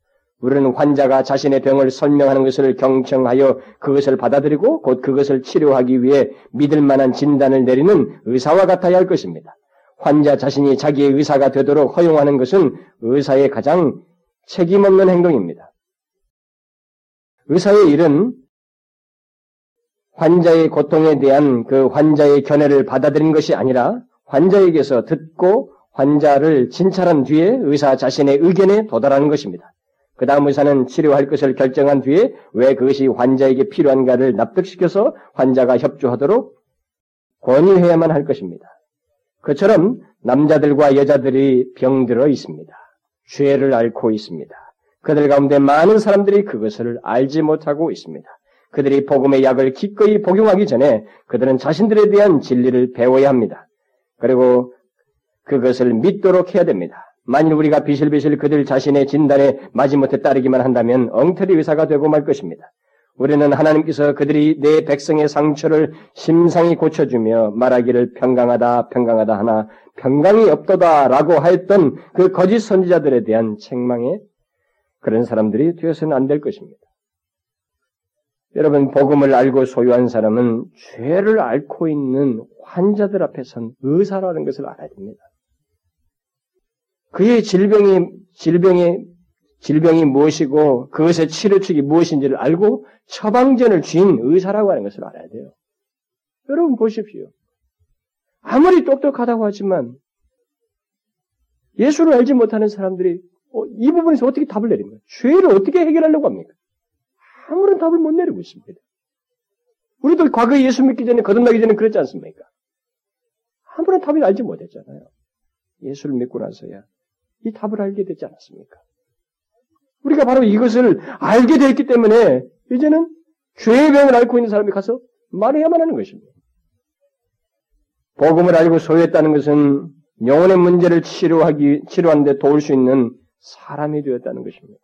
우리는 환자가 자신의 병을 설명하는 것을 경청하여 그것을 받아들이고 곧 그것을 치료하기 위해 믿을 만한 진단을 내리는 의사와 같아야 할 것입니다. 환자 자신이 자기의 의사가 되도록 허용하는 것은 의사의 가장 책임없는 행동입니다. 의사의 일은 환자의 고통에 대한 그 환자의 견해를 받아들인 것이 아니라 환자에게서 듣고 환자를 진찰한 뒤에 의사 자신의 의견에 도달하는 것입니다. 그 다음 의사는 치료할 것을 결정한 뒤에 왜 그것이 환자에게 필요한가를 납득시켜서 환자가 협조하도록 권유해야만 할 것입니다. 그처럼 남자들과 여자들이 병들어 있습니다. 죄를 앓고 있습니다. 그들 가운데 많은 사람들이 그것을 알지 못하고 있습니다. 그들이 복음의 약을 기꺼이 복용하기 전에 그들은 자신들에 대한 진리를 배워야 합니다. 그리고 그것을 믿도록 해야 됩니다. 만일 우리가 비실비실 그들 자신의 진단에 마지못해 따르기만 한다면 엉터리 의사가 되고 말 것입니다. 우리는 하나님께서 그들이 내 백성의 상처를 심상히 고쳐주며 말하기를 평강하다 평강하다 하나 평강이 없도다라고 하였던 그 거짓 선지자들에 대한 책망에 그런 사람들이 되어서는 안 될 것입니다. 여러분 복음을 알고 소유한 사람은 죄를 앓고 있는 환자들 앞에 선 의사라는 것을 알아야 됩니다. 그의 질병이 질병이 질병이 무엇이고 그것의 치료책이 무엇인지를 알고 처방전을 쥔 의사라고 하는 것을 알아야 돼요. 여러분 보십시오. 아무리 똑똑하다고 하지만 예수를 알지 못하는 사람들이 어, 이 부분에서 어떻게 답을 내립니까? 죄를 어떻게 해결하려고 합니까? 아무런 답을 못 내리고 있습니다. 우리도 과거 예수 믿기 전에 거듭나기 전에 그랬지 않습니까? 아무런 답을 알지 못했잖아요. 예수를 믿고 나서야 이 답을 알게 되지 않았습니까? 우리가 바로 이것을 알게 되었기 때문에 이제는 죄의 병을 앓고 있는 사람이 가서 말해야만 하는 것입니다. 복음을 알고 소유했다는 것은 영혼의 문제를 치료하기, 치료하는데 도울 수 있는 사람이 되었다는 것입니다.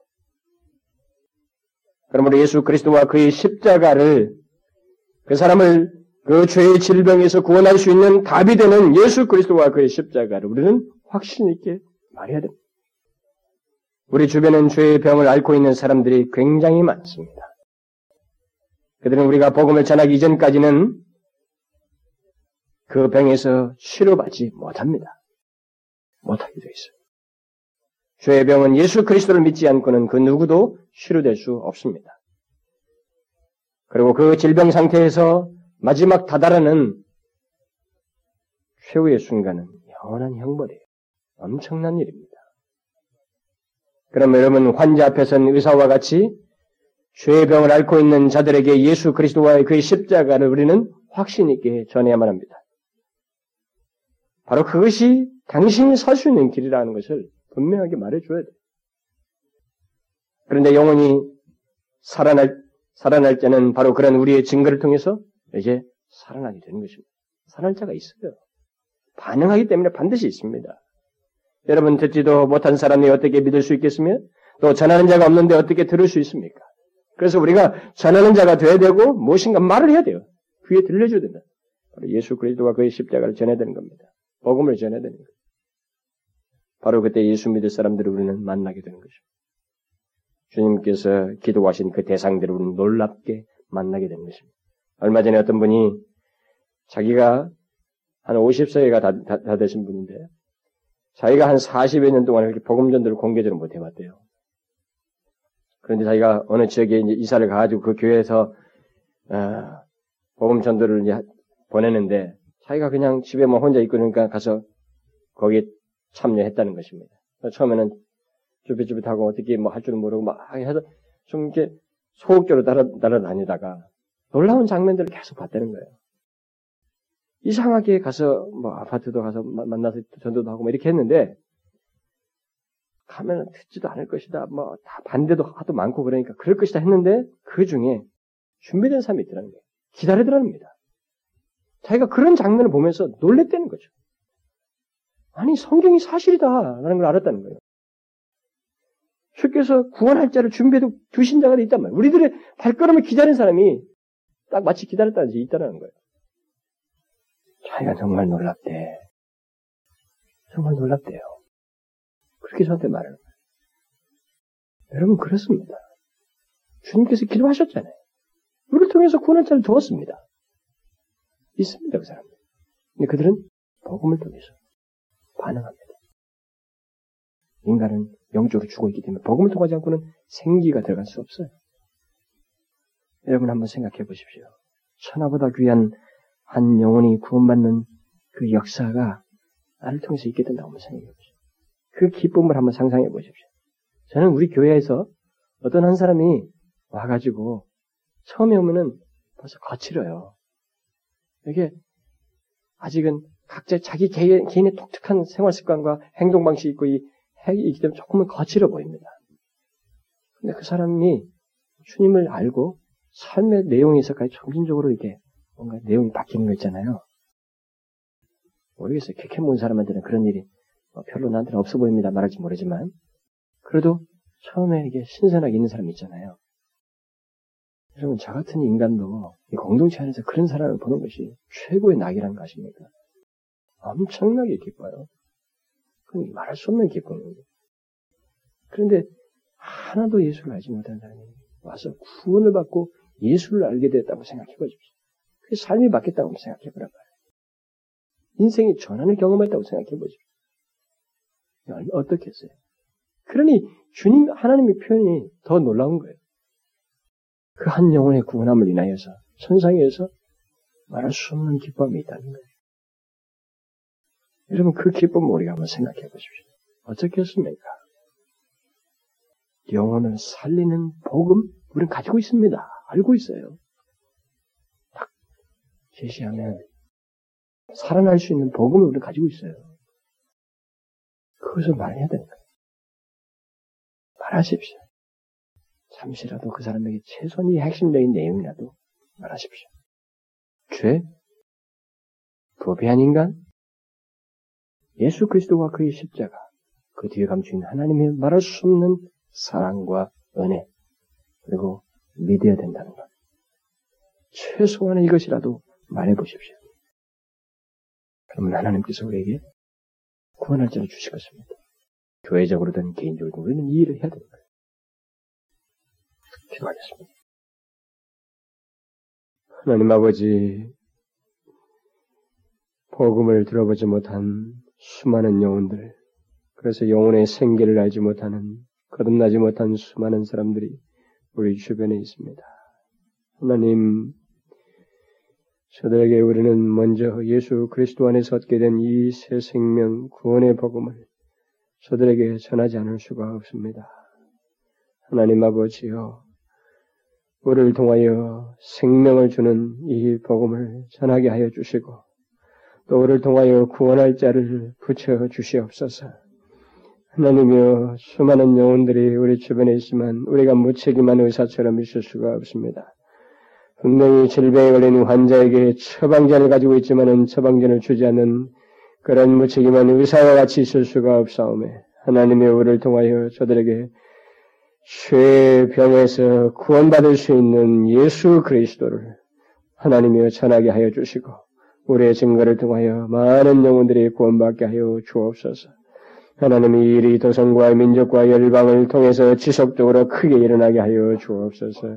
그러므로 예수 그리스도와 그의 십자가를 그 사람을 그 죄의 질병에서 구원할 수 있는 답이 되는 예수 그리스도와 그의 십자가를 우리는 확신 있게 말해야 됩니다. 우리 주변엔 죄의 병을 앓고 있는 사람들이 굉장히 많습니다. 그들은 우리가 복음을 전하기 이전까지는 그 병에서 치료받지 못합니다. 못하게 되어 있어요. 죄의 병은 예수 그리스도를 믿지 않고는 그 누구도 치료될 수 없습니다. 그리고 그 질병 상태에서 마지막 다다르는 최후의 순간은 영원한 형벌이에요. 엄청난 일입니다. 그럼 여러분 환자 앞에서는 의사와 같이 죄의 병을 앓고 있는 자들에게 예수 그리스도와의 그의 십자가를 우리는 확신 있게 전해야만 합니다. 바로 그것이 당신이 살수 있는 길이라는 것을 분명하게 말해줘야 돼요. 그런데 영혼이 살아날, 살아날 때는 바로 그런 우리의 증거를 통해서 이제 살아나게 되는 것입니다. 살아날 자가 있어요. 반응하기 때문에 반드시 있습니다. 여러분 듣지도 못한 사람이 어떻게 믿을 수 있겠으며 또 전하는 자가 없는데 어떻게 들을 수 있습니까? 그래서 우리가 전하는 자가 돼야 되고 무엇인가 말을 해야 돼요. 귀에 들려줘야 된다. 바로 예수 그리스도와 그의 십자가를 전해야 되는 겁니다. 복음을 전해야 되는 거예요. 바로 그때 예수 믿을 사람들을 우리는 만나게 되는 것입니다. 주님께서 기도하신 그 대상들을 우리는 놀랍게 만나게 되는 것입니다. 얼마 전에 어떤 분이 자기가 한 50세가 다, 다, 다 되신 분인데 자기가 한 40여 년 동안 이렇게 복음 전도를 공개적으로 못 해봤대요. 그런데 자기가 어느 지역에 이제 이사를 가가지고 그 교회에서 어, 복음 전도를 이제 보내는데 자기가 그냥 집에 뭐 혼자 있고 그러니까 가서 거기에 참여했다는 것입니다. 처음에는 쭈삣쭈삣하고 어떻게 뭐 할 줄은 모르고 막 해서 좀 이렇게 소극적으로 따라, 따라다니다가 놀라운 장면들을 계속 봤다는 거예요. 이상하게 가서 뭐 아파트도 가서 만나서 전도도 하고 뭐 이렇게 했는데 가면 듣지도 않을 것이다. 뭐 다 반대도 하도 많고 그러니까 그럴 것이다 했는데 그 중에 준비된 사람이 있더라는 거예요. 기다리더랍니다. 자기가 그런 장면을 보면서 놀랬다는 거죠. 아니 성경이 사실이다라는 걸 알았다는 거예요. 주께서 구원할 자를 준비해 두신 자가 있단 말이에요. 우리들의 발걸음을 기다린 사람이 딱 마치 기다렸다는 지 있다는 거예요. 자기가 정말 놀랍대. 정말 놀랍대요. 그렇게 저한테 말하는. 여러분, 그렇습니다. 주님께서 기도하셨잖아요. 우리를 통해서 구원할 자를 두었습니다. 있습니다, 그 사람들. 근데 그들은 복음을 통해서 반응합니다. 인간은 영적으로 죽어 있기 때문에 복음을 통하지 않고는 생기가 들어갈 수 없어요. 여러분 한번 생각해 보십시오. 천하보다 귀한 한 영혼이 구원받는 그 역사가 나를 통해서 있게 된다고 생각해 보십시오. 그 기쁨을 한번 상상해 보십시오. 저는 우리 교회에서 어떤 한 사람이 와가지고 처음에 오면은 벌써 거칠어요. 이게 아직은 각자 자기 개인, 개인의 독특한 생활 습관과 행동 방식이 있고 이 핵이 있기 때문에 조금은 거칠어 보입니다. 근데 그 사람이 주님을 알고 삶의 내용에서까지 점진적으로 이게 뭔가 내용이 바뀌는 거 있잖아요. 모르겠어요. 개캔 본 사람한테는 그런 일이 뭐 별로 나한테는 없어 보입니다. 말할지 모르지만. 그래도 처음에 이게 신선하게 있는 사람이 있잖아요. 여러분, 저 같은 인간도 이 공동체 안에서 그런 사람을 보는 것이 최고의 낙이란 거 아십니까? 엄청나게 기뻐요. 그건 말할 수 없는 기쁨입니다. 그런데 하나도 예수를 알지 못한 사람이 와서 구원을 받고 예수를 알게 됐다고 생각해 보십시오. 그 삶이 바뀌었다고 생각해 보란 말이에요. 인생의 전환을 경험했다고 생각해 보십시오. 어떻겠어요? 그러니 주님 하나님의 표현이 더 놀라운 거예요. 그 한 영혼의 구원함을 인하여서 천상에서 말할 수 없는 기쁨이 있다는 거예요. 여러분 그 기쁨을 우리가 한번 생각해 보십시오. 어떻겠습니까? 영혼을 살리는 복음 우리는 가지고 있습니다. 알고 있어요. 딱 제시하면 살아날 수 있는 복음을 우리는 가지고 있어요. 그것을 말해야 되는 거예요. 말하십시오. 잠시라도 그 사람에게 최소한 이 핵심적인 내용이라도 말하십시오. 죄? 부패한 인간? 예수 그리스도와 그의 십자가, 그 뒤에 감추인 하나님의 말할 수 없는 사랑과 은혜, 그리고 믿어야 된다는 것. 최소한의 이것이라도 말해 보십시오. 그러면 하나님께서 우리에게 구원할 자를 주실 것입니다. 교회적으로든 개인적으로든 우리는 이 일을 해야 되는 거예요. 기도하겠습니다. 하나님 아버지, 복음을 들어보지 못한 수많은 영혼들, 그래서 영혼의 생계를 알지 못하는, 거듭나지 못한 수많은 사람들이 우리 주변에 있습니다. 하나님, 저들에게 우리는 먼저 예수 그리스도 안에서 얻게 된 이 새 생명 구원의 복음을 저들에게 전하지 않을 수가 없습니다. 하나님 아버지여, 우리를 통하여 생명을 주는 이 복음을 전하게 하여 주시고, 또 우리를 통하여 구원할 자를 붙여 주시옵소서. 하나님이여 수많은 영혼들이 우리 주변에 있지만 우리가 무책임한 의사처럼 있을 수가 없습니다. 분명히 질병에 걸린 환자에게 처방전을 가지고 있지만은 처방전을 주지 않는 그런 무책임한 의사와 같이 있을 수가 없사오매 하나님의 우리를 통하여 저들에게 죄의 병에서 구원받을 수 있는 예수 그리스도를 하나님이여 전하게 하여 주시고 우리의 증거를 통하여 많은 영혼들이 구원받게 하여 주옵소서. 하나님이 일이 도성과 민족과 열방을 통해서 지속적으로 크게 일어나게 하여 주옵소서.